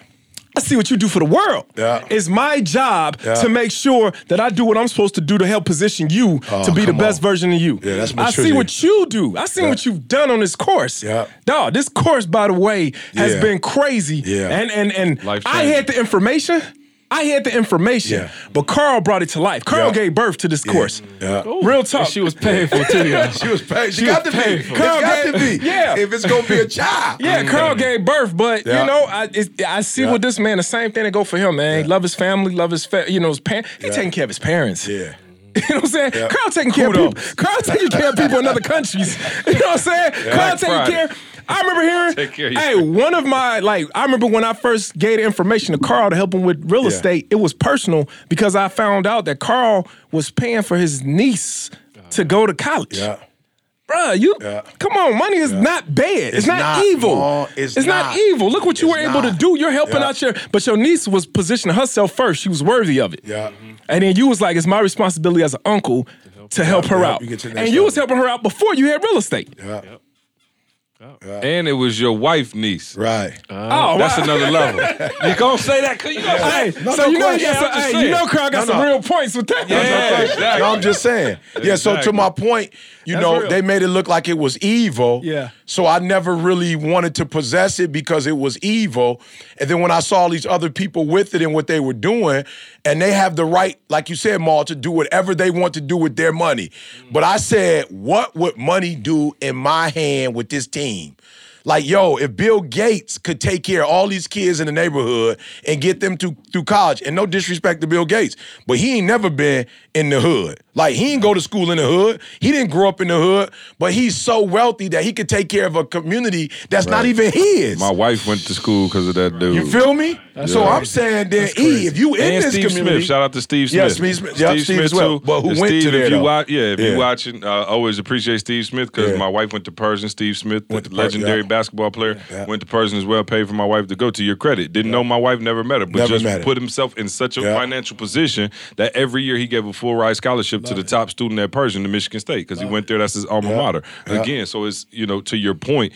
A: I see what you do for the world.
F: Yeah.
A: It's my job
F: Yeah.
A: to make sure that I do what I'm supposed to do to help position you oh, to be the
F: Oh,
A: best
F: on.
A: version of you.
F: Yeah, that's
A: I see what you do. I see what you've done on this course.
F: Yeah.
A: Dog, this course, by the way, has
F: Yeah.
A: been crazy.
F: Yeah.
A: And and and I had the information. I had the information,
F: Yeah.
A: but Carl brought it to life. Carl
F: Yeah.
A: gave birth to this course.
F: Yeah.
A: Real talk.
E: And she was paid for too, y'all.
F: She was paid. She,
A: She
F: got
A: was
F: to be.
A: paid for it. Carl
F: got to be.
A: Yeah.
F: If it's gonna be a child.
A: Yeah, mm-hmm. Carl gave birth, but
F: Yeah.
A: you know, I it's, I see
F: Yeah.
A: with this man the same thing that go for him, man. He love his family, love his fa- you know his parents. He taking care of his parents.
F: Yeah.
A: You know what I'm saying?
F: Yeah.
A: Carl taking care of
F: Kudos.
A: people. Carl taking care of people in other countries. You know what I'm saying? Carl taking
D: Friday.
A: care. I remember hearing.
D: Take care of
A: hey, one of my like, I remember when I first gave the information to Carl to help him with real
F: Yeah.
A: estate. It was personal because I found out that Carl was paying for his niece to go to college.
F: Yeah.
A: Bruh, you
F: Yeah.
A: come on, money is not bad. It's,
F: It's
A: not,
F: not,
A: evil.
F: Maul. It's
A: not.
F: not.
A: evil. Look what you
F: It's
A: were able to do. You're helping
F: Yeah.
A: out your but your niece was positioning herself first. She was worthy of it.
F: Yeah.
A: And then you was like, it's my responsibility as an uncle to help her
F: help
A: out.
F: you to
A: and you was helping her out before you had real estate.
F: Yeah.
D: And it was your wife niece.
F: Right.
A: Uh, oh,
D: That's
A: wow.
D: another level. you gonna say that? Cause you gonna
A: Hey,
D: say.
F: No,
A: so
F: no
A: you know you
F: question.
A: got some, hey,
D: saying.
A: you know Carl got
F: No,
A: some real points with that.
D: Yeah, exactly.
F: No, I'm just saying. Yeah, so to my point, you
A: That's
F: know,
A: real.
F: they made it look like it was evil.
A: Yeah.
F: So I never really wanted to possess it because it was evil. And then when I saw these other people with it and what they were doing, and they have the right, like you said, Maul, to do whatever they want to do with their money. But I said, what would money do in my hand with this team? Like, yo, if Bill Gates could take care of all these kids in the neighborhood and get them to through college, and no disrespect to Bill Gates, but he ain't never been in the hood. Like, he didn't go to school in the hood. He didn't grow up in the hood, but he's so wealthy that he could take care of a community that's not even his.
D: My wife went to school because of that dude.
F: you feel me? So I'm saying then, E, if you in
D: and
F: this
D: Steve
F: community,
D: Smith. Shout out to Steve Smith.
F: Yeah, Steve Smith. Yeah, Steve as well.
D: too.
F: But who
D: And
F: went to
D: Steve,
F: there,
D: If you watch, yeah, if
F: Yeah.
D: you watching, uh, always appreciate Steve Smith because
F: Yeah.
D: my wife went to Pershing. Steve Smith, the
F: Went to Per-
D: legendary
F: yeah.
D: basketball player,
F: Yeah.
D: went to Pershing as well. Paid for my wife to go. To your credit, didn't know my wife, never met her, but
F: Never
D: just
F: met her.
D: put himself in such a
F: Yeah.
D: financial position that every year he gave a full ride scholarship to the top student at Pershing to Michigan State because he went there. That's his alma mater. Again, so it's you know to your point,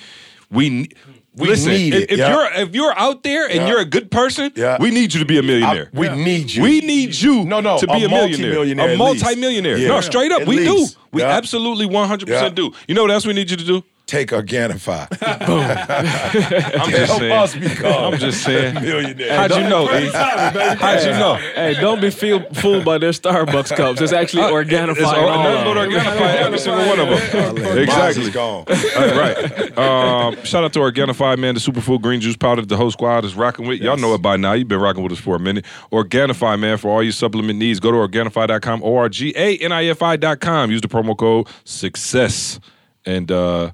D: we. Ne-
F: We
D: Listen,
F: need
D: if,
F: it,
D: if
F: yeah.
D: you're if you're out there and
F: Yeah.
D: you're a good person,
F: Yeah.
D: we need you to be a millionaire.
F: I- we need you.
D: We need you
F: No, no,
D: to be
F: a
D: a, millionaire. A
F: at
D: multi-millionaire.
F: Yeah.
D: No, straight up,
F: At
D: we
F: least.
D: do. We
F: Yeah.
D: absolutely 100%
F: Yeah.
D: do. You know what else we need you to do?
F: Take Organifi.
D: I'm just
F: Help
D: saying.
F: us become
D: I'm just saying.
F: millionaires.
D: How'd you know, E? How'd you know?
E: Hey, don't be feel, fooled by their Starbucks cups. It's actually Organifi.
D: It's all,
E: all
D: nothing but. Organifi, every single one of them. Exactly.
F: gone.
D: Uh, right. Um, shout out to Organifi, man. The Superfood Green Juice powder that the whole squad is rocking with. Y'all know it by now. You've been rocking with us for a minute. Organifi, man, for all your supplement needs. Go to Organifi.com, O-R-G-A-N-I-F-I.com. Use the promo code SUCCESS. And uh,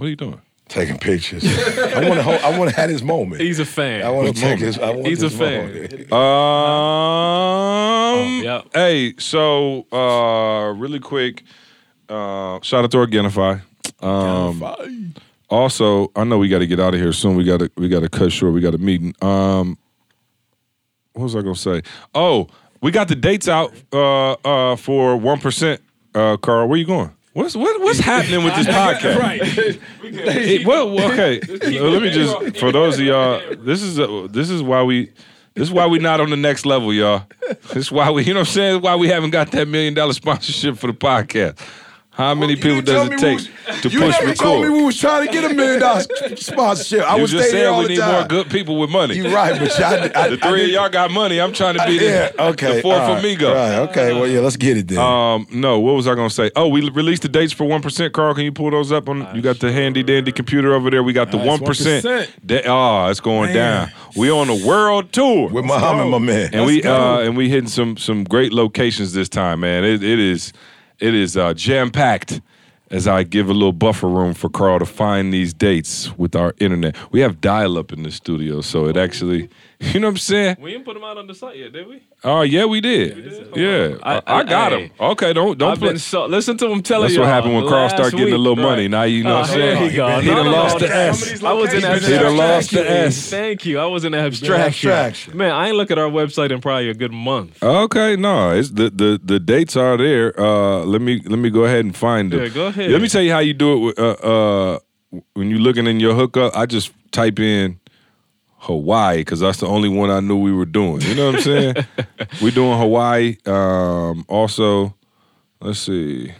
D: what are you doing?
F: Taking pictures. I want to. I want to have his moment.
E: He's a fan.
F: I want to take his. I want
E: He's a fan.
F: moment.
D: Um,
E: yep.
D: Hey, so uh, really quick, uh, shout out to Organifi. Um, also, I know we got to get out of here soon. We got to we got to cut short. We got a meeting. Um, what was I gonna say? Oh, we got the dates out uh, uh, for one percent. Uh, Carl, where you going? What's what, what's happening with this podcast?
A: right.
D: Well, okay. Let me just for those of y'all. This is uh, this is why we. This is why we not on the next level, y'all. This is why we, you know what I'm saying? Why we haven't got that million dollar sponsorship for the podcast. How many
F: You
D: people does it take
F: we was-
D: to
F: you
D: push
F: never told me
D: record?
F: we was trying to get a million dollar sponsorship. I
D: You
F: was
D: just
F: saying here all
D: we
F: the
D: need
F: time.
D: more good people with money.
F: You right, but I, I,
D: The three of y'all got money. I'm trying to be the,
F: Yeah. Okay.
D: the fourth
F: all right,
D: amigo.
F: Right. Okay. Well, yeah. Let's get it then.
D: Um, no, what was I gonna say? Oh, we released the dates for one percent. Carl, can you pull those up on? You got the handy dandy computer over there. We got the
A: Nice,
D: one percent.
A: 1%.
D: Oh, it's going down. We on a world tour
F: With Muhammad, my man.
D: and we uh, and we hitting some some great locations this time, man. It, it is it is uh, jam packed. As I give a little buffer room for Carl to find these dates with our internet, we have dial up in the studio, so it actually, you know what I'm saying?
E: We didn't put them out on the site yet, did we?
D: Oh yeah, we did. Yeah, I,
E: I-
D: I got him. Okay, don't don't play.
E: so. Listen to him telling you.
D: That's what happened when Carl started getting a little money. Now you know
E: Oh,
D: what I'm saying.
E: he go.
D: He
E: No,
D: done
E: no,
D: lost
E: no,
D: the. S.
E: I was in abstraction.
A: He done
D: lost the S.
E: Thank you. I was in abstraction.
F: abstraction.
E: Man, I ain't look at our website in probably a good month.
D: Okay, no, it's the, the the dates are there. Uh, let me let me go ahead and find them.
E: Yeah, go ahead.
D: Let me tell you how you do it. With, uh, uh, when you're looking in your hookup, I just type in Hawaii because that's the only one I knew we were doing. You know what I'm saying? we're doing Hawaii. Um, also, let's see.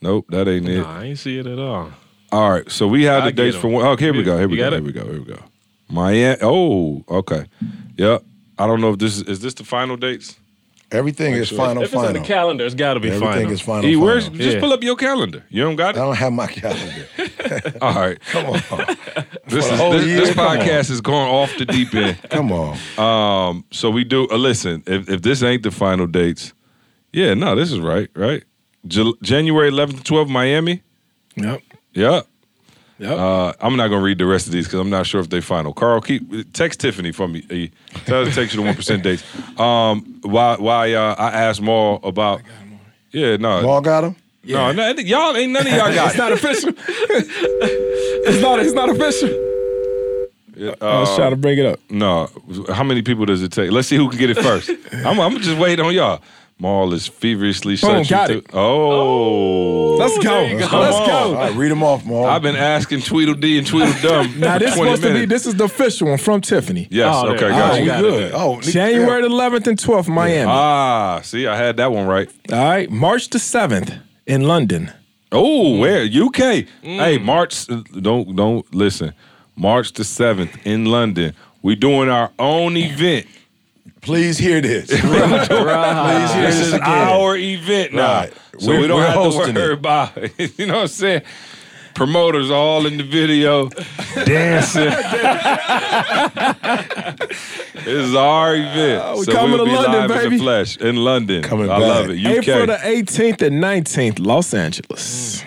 D: Nope, that ain't it.
E: Nah, I ain't see it at all.
D: All right, so we have
E: I
D: the dates for one. Oh, here we go. Here we go. Here
E: it?
D: we go. Here we go. Miami. Oh, okay. Yep. I don't know if this is is this the final dates.
F: Everything is final.
E: If it's on
F: final.
E: the calendar, it's got to be
F: Everything
E: final.
F: is final.
D: Where's
F: final.
D: just
E: Yeah.
D: pull up your calendar. You don't got it.
F: I don't have my calendar.
D: All right.
F: Come on.
D: This is this,
F: year?
D: this
F: Come on.
D: podcast is going off the deep end.
F: Come on.
D: Um, so we do. Uh, listen, if if this ain't the final dates, yeah, no, this is right. Right. Jan- January 11th to 12th, Miami.
A: Yep.
D: Yep.
A: Yep.
D: Uh, I'm not gonna read the rest of these because I'm not sure if they final. Carl, keep text Tiffany for me. Tell her to text you the one percent dates. Um, why? Why? Uh, I asked Maul about. Yeah, no.
F: Maul got him?
D: No, no, y'all ain't none of y'all got
A: It's not official. it's not. It's not official.
D: it.
A: I was trying to bring it up.
D: No, how many people does it take? Let's see who can get it first. I'm, I'm just waiting on y'all. Maul is feverishly
A: Boom,
D: searching.
A: got
D: to-
A: it.
D: Oh,
A: Let's go.
D: there
A: Let's
D: Come
A: go.
F: All right, read them off, Maul.
D: I've been asking Tweedledee and Tweedledum
A: Now
D: for
A: this
D: 20
A: supposed to be.
D: minutes.
A: This is the official one from Tiffany.
D: Yes,
E: Oh, there-
D: okay,
E: oh,
D: got
F: oh,
D: you.
F: we
E: got
F: good.
E: it.
F: Oh,
A: January the 11th and 12th, Miami.
D: Ah, see, I had that one right.
A: All right, March the 7th in London.
D: Oh, where UK? Hey, March. Don't don't listen. March the seventh in London. We doing our own event.
F: Please hear this. Please hear
D: This
F: this
D: is
F: again.
D: our event now,
F: Right.
D: so
F: We're-
D: we don't
F: we're
D: have to
F: hosting
D: worry
F: it.
D: about. You know what I'm saying? Promoters all in the video, dancing. this is our event.
A: Uh, we
D: so
A: coming
D: we'll
A: to
D: be
A: London,
D: live in
A: baby.
D: the flesh in London.
F: Coming
D: I love
F: back.
D: it. UK.
A: April the 18th and 19th, Los Angeles. Mm.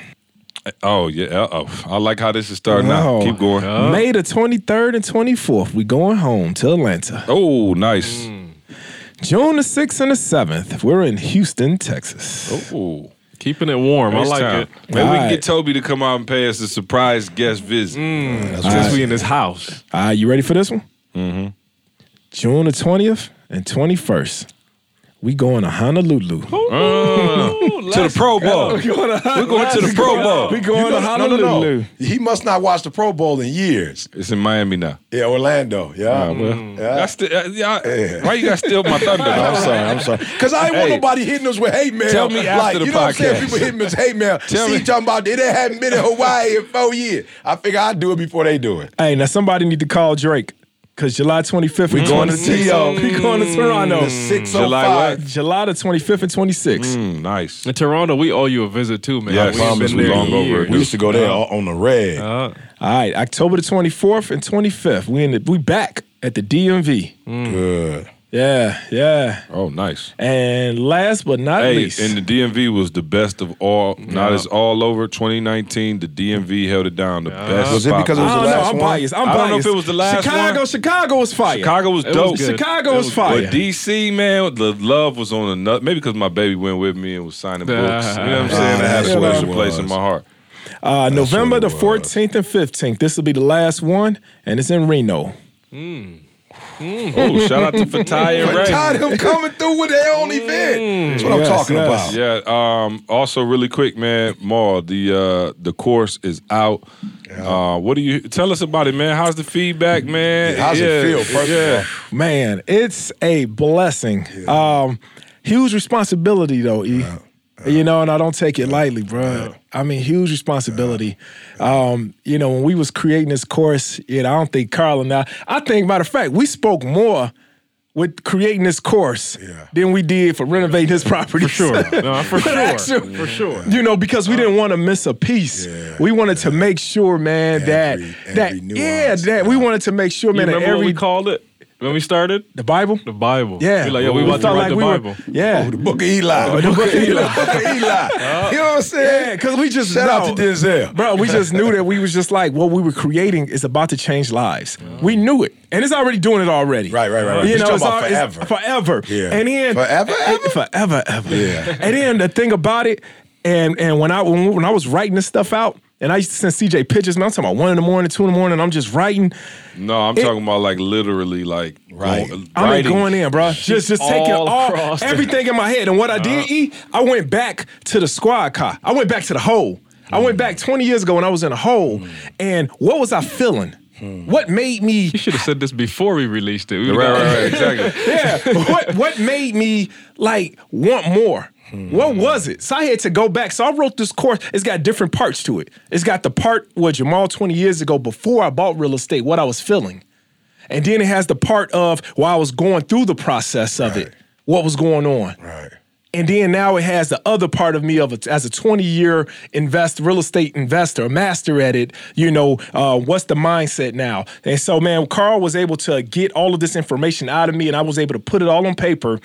D: oh yeah. Oh, I like how this is starting
A: Oh.
D: out. Keep going.
A: May the 23rd and 24th, we going home to Atlanta.
D: Oh, nice. Mm.
A: June the 6th and the 7th, we're in Houston, Texas.
D: Oh.
E: Keeping it warm.
D: Next
E: I like
D: time.
E: it.
D: Maybe we
A: All
D: can
A: right.
D: get Toby to come out and pay us a surprise guest visit.
E: Since we in this house.
A: All right, you ready for this one? Mm-hmm. June the 20th and 21st, we going to Honolulu.
D: to the Pro Bowl. We're going to the Pro Bowl.
A: We going to
F: know- no,
A: Honolulu.
F: no, no. He must not watch the Pro Bowl in years.
D: It's in Miami now.
F: Yeah, Orlando. Yeah. yeah.
D: That's the, uh, yeah, Why you got to steal my thunder?
F: I'm
D: though?
F: sorry, I'm sorry. Because I ain't want
D: Hey.
F: nobody hitting us with hate mail.
D: Tell me after
F: like,
D: the
F: you know what I'm saying? People hitting us with hate mail.
D: Tell
F: See,
D: me.
F: talking about they didn't haven't been in Hawaii in four years. I figure I'd do it before they do it.
A: Hey, now somebody need to call Drake because July 25th, we going to
F: T.O.
A: We going to Toronto.
F: The 605.
D: July what?
A: July the 25th and 26th.
D: Mm, nice.
E: In Toronto, we owe you a visit too, man.
D: Yes,
E: we ain't
D: promise
E: been
D: we
E: there
D: long over.
F: We used to go there on on the red.
E: Uh,
A: All right, October the 24th and 25th, we in the, we back at the DMV.
F: Good.
A: Yeah, yeah.
D: Oh, nice.
A: And last but not
D: Hey,
A: least,
D: and the DMV was the best of all. Not as all over 2019. The DMV held it down. The best.
F: Was it because it was
A: I
F: the
A: don't know.
F: last
A: I'm
F: one?
A: biased. I'm
D: I
A: biased.
D: don't know if it was the last
A: Chicago,
D: one.
A: Chicago was fire.
D: Chicago was
E: It
D: dope.
E: was.
A: Chicago
E: It
A: was
E: was
A: fire.
D: But DC, man, the love was on another. Maybe because my baby went with me and was signing books. You know what I'm saying? I had a special place in my heart.
A: Uh, November the 14th and 15th. This will be the last one, and it's in Reno.
D: Oh, shout out to Fatai and
F: But
D: Ray.
F: tired of them coming through with their own event. That's what
A: Yes,
F: I'm talking
A: yes.
F: about.
D: Yeah. Um. Also, really quick, man. Maul, the uh the course is out. Uh, what do you tell us about it, man? How's the feedback, man?
F: How's it feel, first of
D: yeah.
A: Man, it's a blessing. Um, huge responsibility though, E. You know, and I don't take it lightly, bro. I mean, huge responsibility. Um, you know, when we was creating this course, you know, I don't think Carl and I. I think, matter of fact, we spoke more with creating this course
F: Yeah.
A: than we did for renovating his property. For
E: sure. No, for sure. For sure.
A: You know, because we didn't want to miss a piece.
F: Yeah.
A: we wanted to make sure, man,
F: Every-
A: that that
F: every
A: yeah,
F: nuance.
A: that we wanted to make sure,
E: You
A: man, that
E: remember what we called it when we started?
A: the Bible.
E: The Bible.
A: Yeah,
E: We like, yo, we, about to
A: felt
E: write the
A: we were-
E: Bible.
A: yeah, oh,
F: The Book of Eli. Oh, the Book of Eli. Book of Eli. You know what I'm saying?
A: yeah, because we just
F: Shout out to Denzel.
A: bro. We just knew that we was just like what we were creating is about to change lives. We knew it, and it's already doing it already.
F: Right, right, right, right.
A: You
F: He's
A: know, it's
F: about
A: al- it's
F: forever.
A: forever.
F: Yeah.
A: and then
F: Forever,
A: and-
F: ever?
A: forever, ever.
F: Yeah.
A: And then the thing about it, and and when I when, when I was writing this stuff out. And I used to send CJ pictures, man. I'm talking about one in the morning, two in the morning. I'm just writing.
D: No, I'm talking about like literally, like
F: Right.
D: going-
A: I mean,
D: writing.
A: going in, bro. Just, just taking
E: all
A: all,
E: across the-
A: everything in my head. And what I did, uh-huh. E, I went back to the squad car. I went back to the hole. I went back 20 years ago when I was in a hole. And what was I feeling? What made me?
E: You should have said this before we released it. We
D: Right, right, right, exactly.
A: Yeah. what what made me like want more? What was it? So I had to go back. So I wrote this course. It's got different parts to it. It's got the part where Jemal 20 years ago, before I bought real estate, what I was feeling. And then it has the part of while I was going through the process of it, what was going on.
F: Right.
A: And then now it has the other part of me of a, as a 20 year invest real estate investor, master at it. You know, uh, what's the mindset now? And so, man, Carl was able to get all of this information out of me, and I was able to put it all on paper.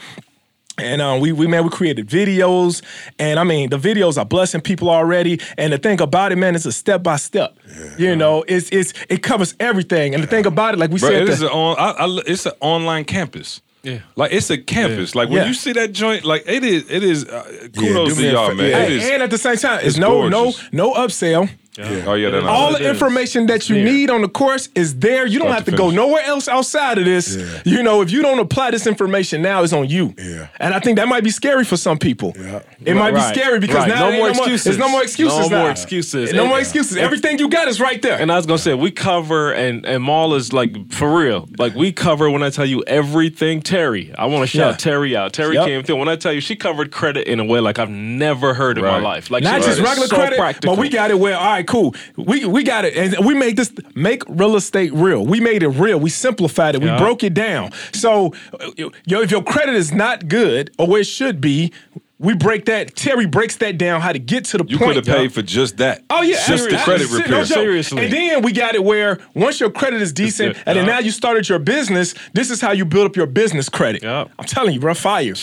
A: And um, we, we, man, we created videos, and I mean, the videos are blessing people already. And the thing about it, man, it's a step by step. You know, it's it's it covers everything. And the thing about it, like we
D: Bro,
A: said,
D: it
A: the-
D: is on, I, I, it's an online campus.
E: Yeah.
D: Like it's a campus. Like when
A: Yeah.
D: you see that joint, like it is. It is. Uh, kudos
F: do
D: to y'all, man.
F: yeah.
D: It is.
A: and at the same time, it's,
D: it's
A: no
D: gorgeous.
A: no no upsell.
D: Oh yeah, then
A: All the information that you
E: Here.
A: need on the course is there. You don't
D: Start
A: have
D: to
A: to go nowhere else outside of this.
F: Yeah.
A: You know, if you don't apply this information now, it's on you.
F: Yeah.
A: And I think that might be scary for some people.
F: Yeah.
A: It might
E: Right,
A: be scary because
E: right.
A: now
E: No
A: there
E: more excuses.
A: There's no more excuses.
E: No
A: now.
E: more excuses.
A: No
E: And-
A: more excuses. Everything you got is right there.
E: And I was gonna say we cover and and Maul is like for real. Like we cover when I tell you everything. Terry, I want to shout
A: Yeah.
E: Terry out. Terry
A: Yep.
E: came through. When I tell you she covered credit in a way like I've never heard in
D: Right.
E: my life. Like
A: Not just
E: is
A: regular
E: so
A: credit,
E: practical.
A: but we got it where, all right, cool. We we got it. And we made this make real estate real. We made it real. We simplified it.
E: Yeah.
A: We broke it down. So yo, if your credit is not good or where it should be, we break that. Terry breaks that down how to get to the
D: You
A: point.
D: could have
A: yo.
D: paid for just that.
A: Oh yeah,
D: just the credit
A: Shit,
D: repair.
A: No.
E: Seriously.
A: And then we got it where once your credit is decent,
E: it,
A: and then
E: yeah.
A: now you started your business. This is how you build up your business credit.
E: Yeah.
A: I'm telling you, bro, fire,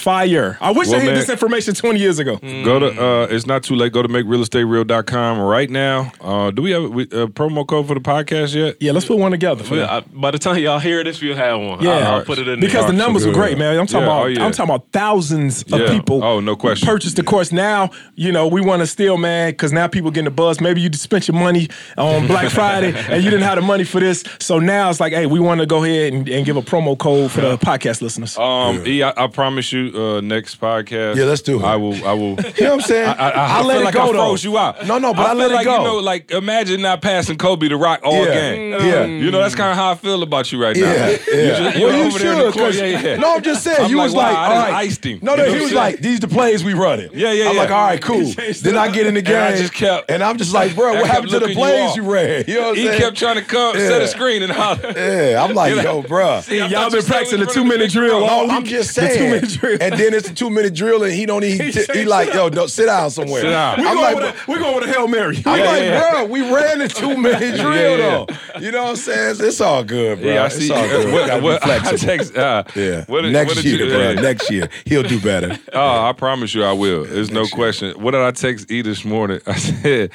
A: fire. I wish
D: Well,
A: I had
D: man-
A: this information 20 years ago.
D: Go to uh, it's not too late. Go to makerealestatereal.com right now. Uh, do we have a, we- a promo code for the podcast yet?
A: Yeah, let's put one together for
E: Yeah. I- by the time y'all hear this, we'll have one.
A: Yeah,
E: I'll, I'll put it in
A: because
E: there.
A: the numbers are great, man. I'm talking
D: Yeah,
A: about
D: oh, yeah.
A: I'm talking about thousands of
D: Yeah.
A: people.
D: Oh, no question.
A: Purchased the course now. You know, we want to steal, man, because now people getting the buzz. Maybe you just spent your money on Black Friday and you didn't have the money for this. So now it's like, hey, we want to go ahead and, and give a promo code for the podcast listeners.
D: Um, E, I, I promise you, uh, next podcast.
F: Yeah, let's do it.
D: I will. I will.
F: You know what I'm saying?
D: I, I, I,
F: I let
D: feel
F: it
D: like
F: go,
D: I
F: though.
D: froze you out.
F: No, no, but I
D: feel
F: let it
D: like,
F: go.
D: You know, like imagine not passing Kobe to rock all
F: Yeah.
D: game.
F: Yeah.
D: You know, that's kind of how I feel about you right now.
F: Yeah, yeah.
D: You just, you're
F: well, you
D: over there in the
F: should.
D: Yeah, yeah.
F: No, I'm just saying.
D: I'm
F: you
D: like,
F: was
D: wow,
F: like,
D: I
F: all
D: just
F: right.
D: iced him.
F: No, no,
D: know
F: he was like,
D: saying?
F: these the plays we running.
D: Yeah, yeah,
F: I'm like, all right, cool. then I get in the game.
D: And I just kept-
F: And I'm just like, bro, what happened to the plays you ran? You know what I'm saying?
D: He kept trying to come
F: Yeah.
D: set a screen and holler.
F: Yeah, I'm like, yo, bro.
D: I
A: Y'all been practicing
D: we
A: the two minute drill.
D: roll.
F: No, I'm
A: week.
F: just
A: The
F: saying.
A: two-minute drill.
F: And then it's a two minute drill, and he don't even. He, he like, yo, don't, sit down somewhere.
D: Sit down.
A: We
F: I'm
A: going
F: like,
A: with a, we going with a hail mary.
F: I'm
D: Yeah,
F: like,
D: yeah.
F: bro, we ran the two minute drill
D: Yeah,
F: though. You know what I'm saying? It's, it's all good, bro.
D: Yeah, I
F: it's all good. We gotta be
D: what, what, I text, uh,
F: yeah,
D: what
F: next
D: what did you-
F: year, bro.
D: yeah.
F: Next year, he'll do better.
D: Oh, I promise you I will. There's no question. What did I text E this morning? I said,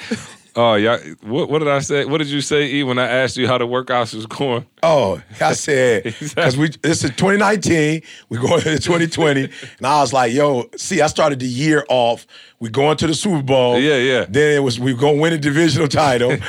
D: Oh, yeah. What, what did I say? What did you say, E, when I asked you how the workouts was going?
F: Oh, I said because we this is 2019, we going into 2020, and I was like, "Yo, see, I started the year off. We going to the Super Bowl.
D: Yeah, yeah.
F: Then it was we gonna win a divisional title, and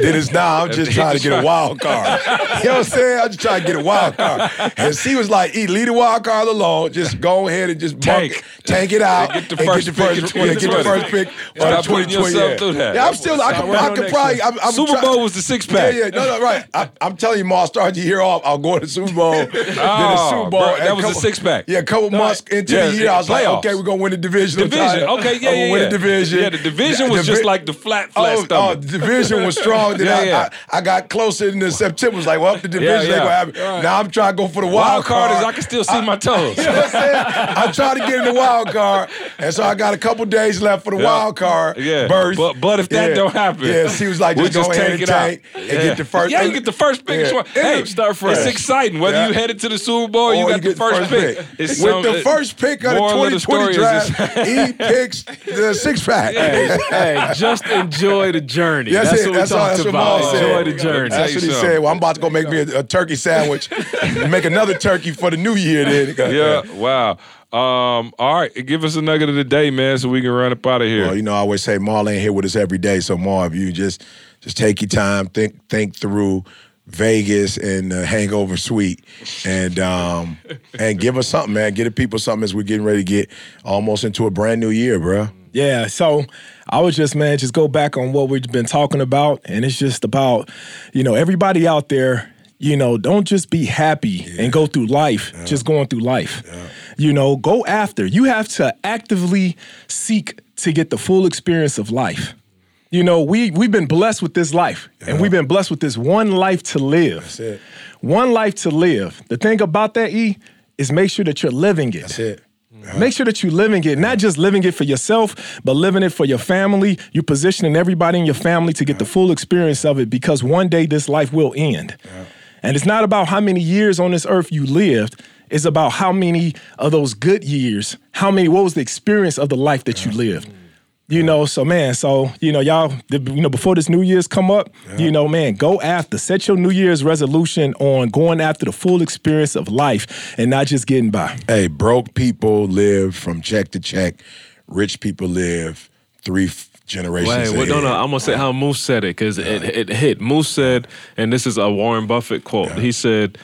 F: then it's now I'm just trying to get a wild card. You know what I'm saying? I'm just trying to get a wild card. And she was like, "E, leave the wild card alone. Just go ahead and just
D: Tank.
F: it, tank it out,
D: And get the first
F: get the
D: pick
F: first,
D: in
F: yeah, get the first pick. the 2020,
D: yourself
F: yeah.
D: that.
F: Yeah, I'm still. I could, I could probably. I'm, I'm
D: Super
F: try-
D: Bowl was the six pack.
F: yeah, yeah, no, no, right. I, I'm telling you, Ma, I started the year off. Oh, I'll go to the Super Bowl. then the
D: Oh,
F: Super Bowl.
D: bro, that
F: a
D: was a six-pack.
F: Yeah, a couple months into
D: Yeah,
F: the year, I was like, okay, we're gonna win the division.
D: Division. Okay, yeah,
F: I'm
D: yeah,
F: win the division.
D: Yeah, the division was
F: The
D: just like the flat, flat
F: Oh, oh, the division was strong. Then
D: Yeah,
F: I,
D: yeah.
F: I, I got closer in the September. Was like, well, the division
D: Yeah,
F: ain't gonna happen.
D: Right.
F: Now I'm trying to go for the wild,
D: Wild card is
F: card.
D: I can still see my toes.
F: You know what I'm saying? I'm trying to get in the wild card, and so I got a couple days left for the
D: Yeah.
F: wild card.
D: Yeah.
F: burst.
D: But- but if that
F: Yeah.
D: don't happen,
F: yeah, she was like, just, go ahead
D: take
F: and
D: it out.
F: and get the first.
D: Yeah, you get the first.
F: Yeah.
D: Hey,
F: start fresh.
D: It's exciting. Whether
F: Yeah.
D: you headed to the Super Bowl, or you got the first, pick. It's
F: With
D: some-
F: the first pick of the 2020
D: story is
F: draft, he picks the six pack.
E: hey, hey, just enjoy the journey.
F: That's,
E: That's,
F: it.
E: what
F: That's
E: we
F: all.
E: talked
F: what
E: about.
F: Maul said.
E: Enjoy the journey.
F: That's what he said. Well, I'm about to go make me a, a turkey sandwich, make another turkey for the new year. Then,
D: Yeah, wow. Um, all right, give us a nugget of the day, man, so we can run up out of here.
F: Well, you know, I always say Maul ain't here with us every day. So Marv, you just just take your time, think think through Vegas and uh, Hangover Suite, and um, and give us something, man. Get the people something as we're getting ready to get almost into a brand new year, bro.
A: Yeah, so I would just, man, just go back on what we've been talking about. And it's just about, you know, everybody out there, you know, don't just be happy and go through life, just going through life. You know, go after. You have to actively seek to get the full experience of life. You know, we we've been blessed with this life, and we've been blessed with this one life to live.
F: That's it.
A: One life to live. The thing about that, E, is make sure that you're living it.
F: That's it.
A: Make uh-huh. sure that you're living it, not just living it for yourself, but living it for your family. You're positioning everybody in your family to get the full experience of it because one day this life will end. And it's not about how many years on this earth you lived, it's about how many of those good years, how many, what was the experience of the life that you lived. You know, so man, so you know, y'all, you know, before this New Year's come up, you know, man, go after, set your New Year's resolution on going after the full experience of life and not just getting by.
F: Hey, broke people live from check to check. Rich people live three f- generations.
E: Wait, well, no, no.
F: ahead.
E: I'm gonna say how Moose said it because it, it hit. Moose said, and this is a Warren Buffett quote. He said,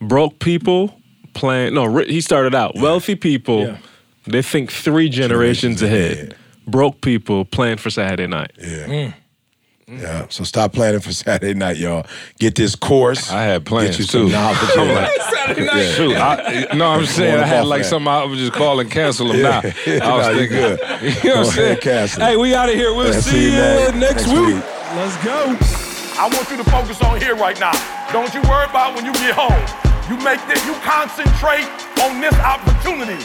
E: "Broke people plan." No, he started out. Wealthy people,
A: Yeah.
E: they think three generations,
F: Generations
E: ahead.
F: ahead.
E: Broke people plan for Saturday night.
F: Yeah. Mm. Yeah. Mm. So stop planning for Saturday night, y'all. Get this course.
D: I had plans
F: Get you some
D: too.
F: knowledge.
D: I'm like, Shoot, I, no, I'm saying I had like
F: that.
D: something I was just call and cancel them
F: Yeah.
D: now. I was
F: nah, you
D: thinking,
F: good.
D: you know what I'm saying?
F: cancel.
D: Hey, we out of here. We'll
F: Yeah,
D: see, you next,
F: next
D: week.
A: Let's go.
C: I want you to focus on here right now. Don't you worry about when you get home. You make this, you concentrate on this opportunity.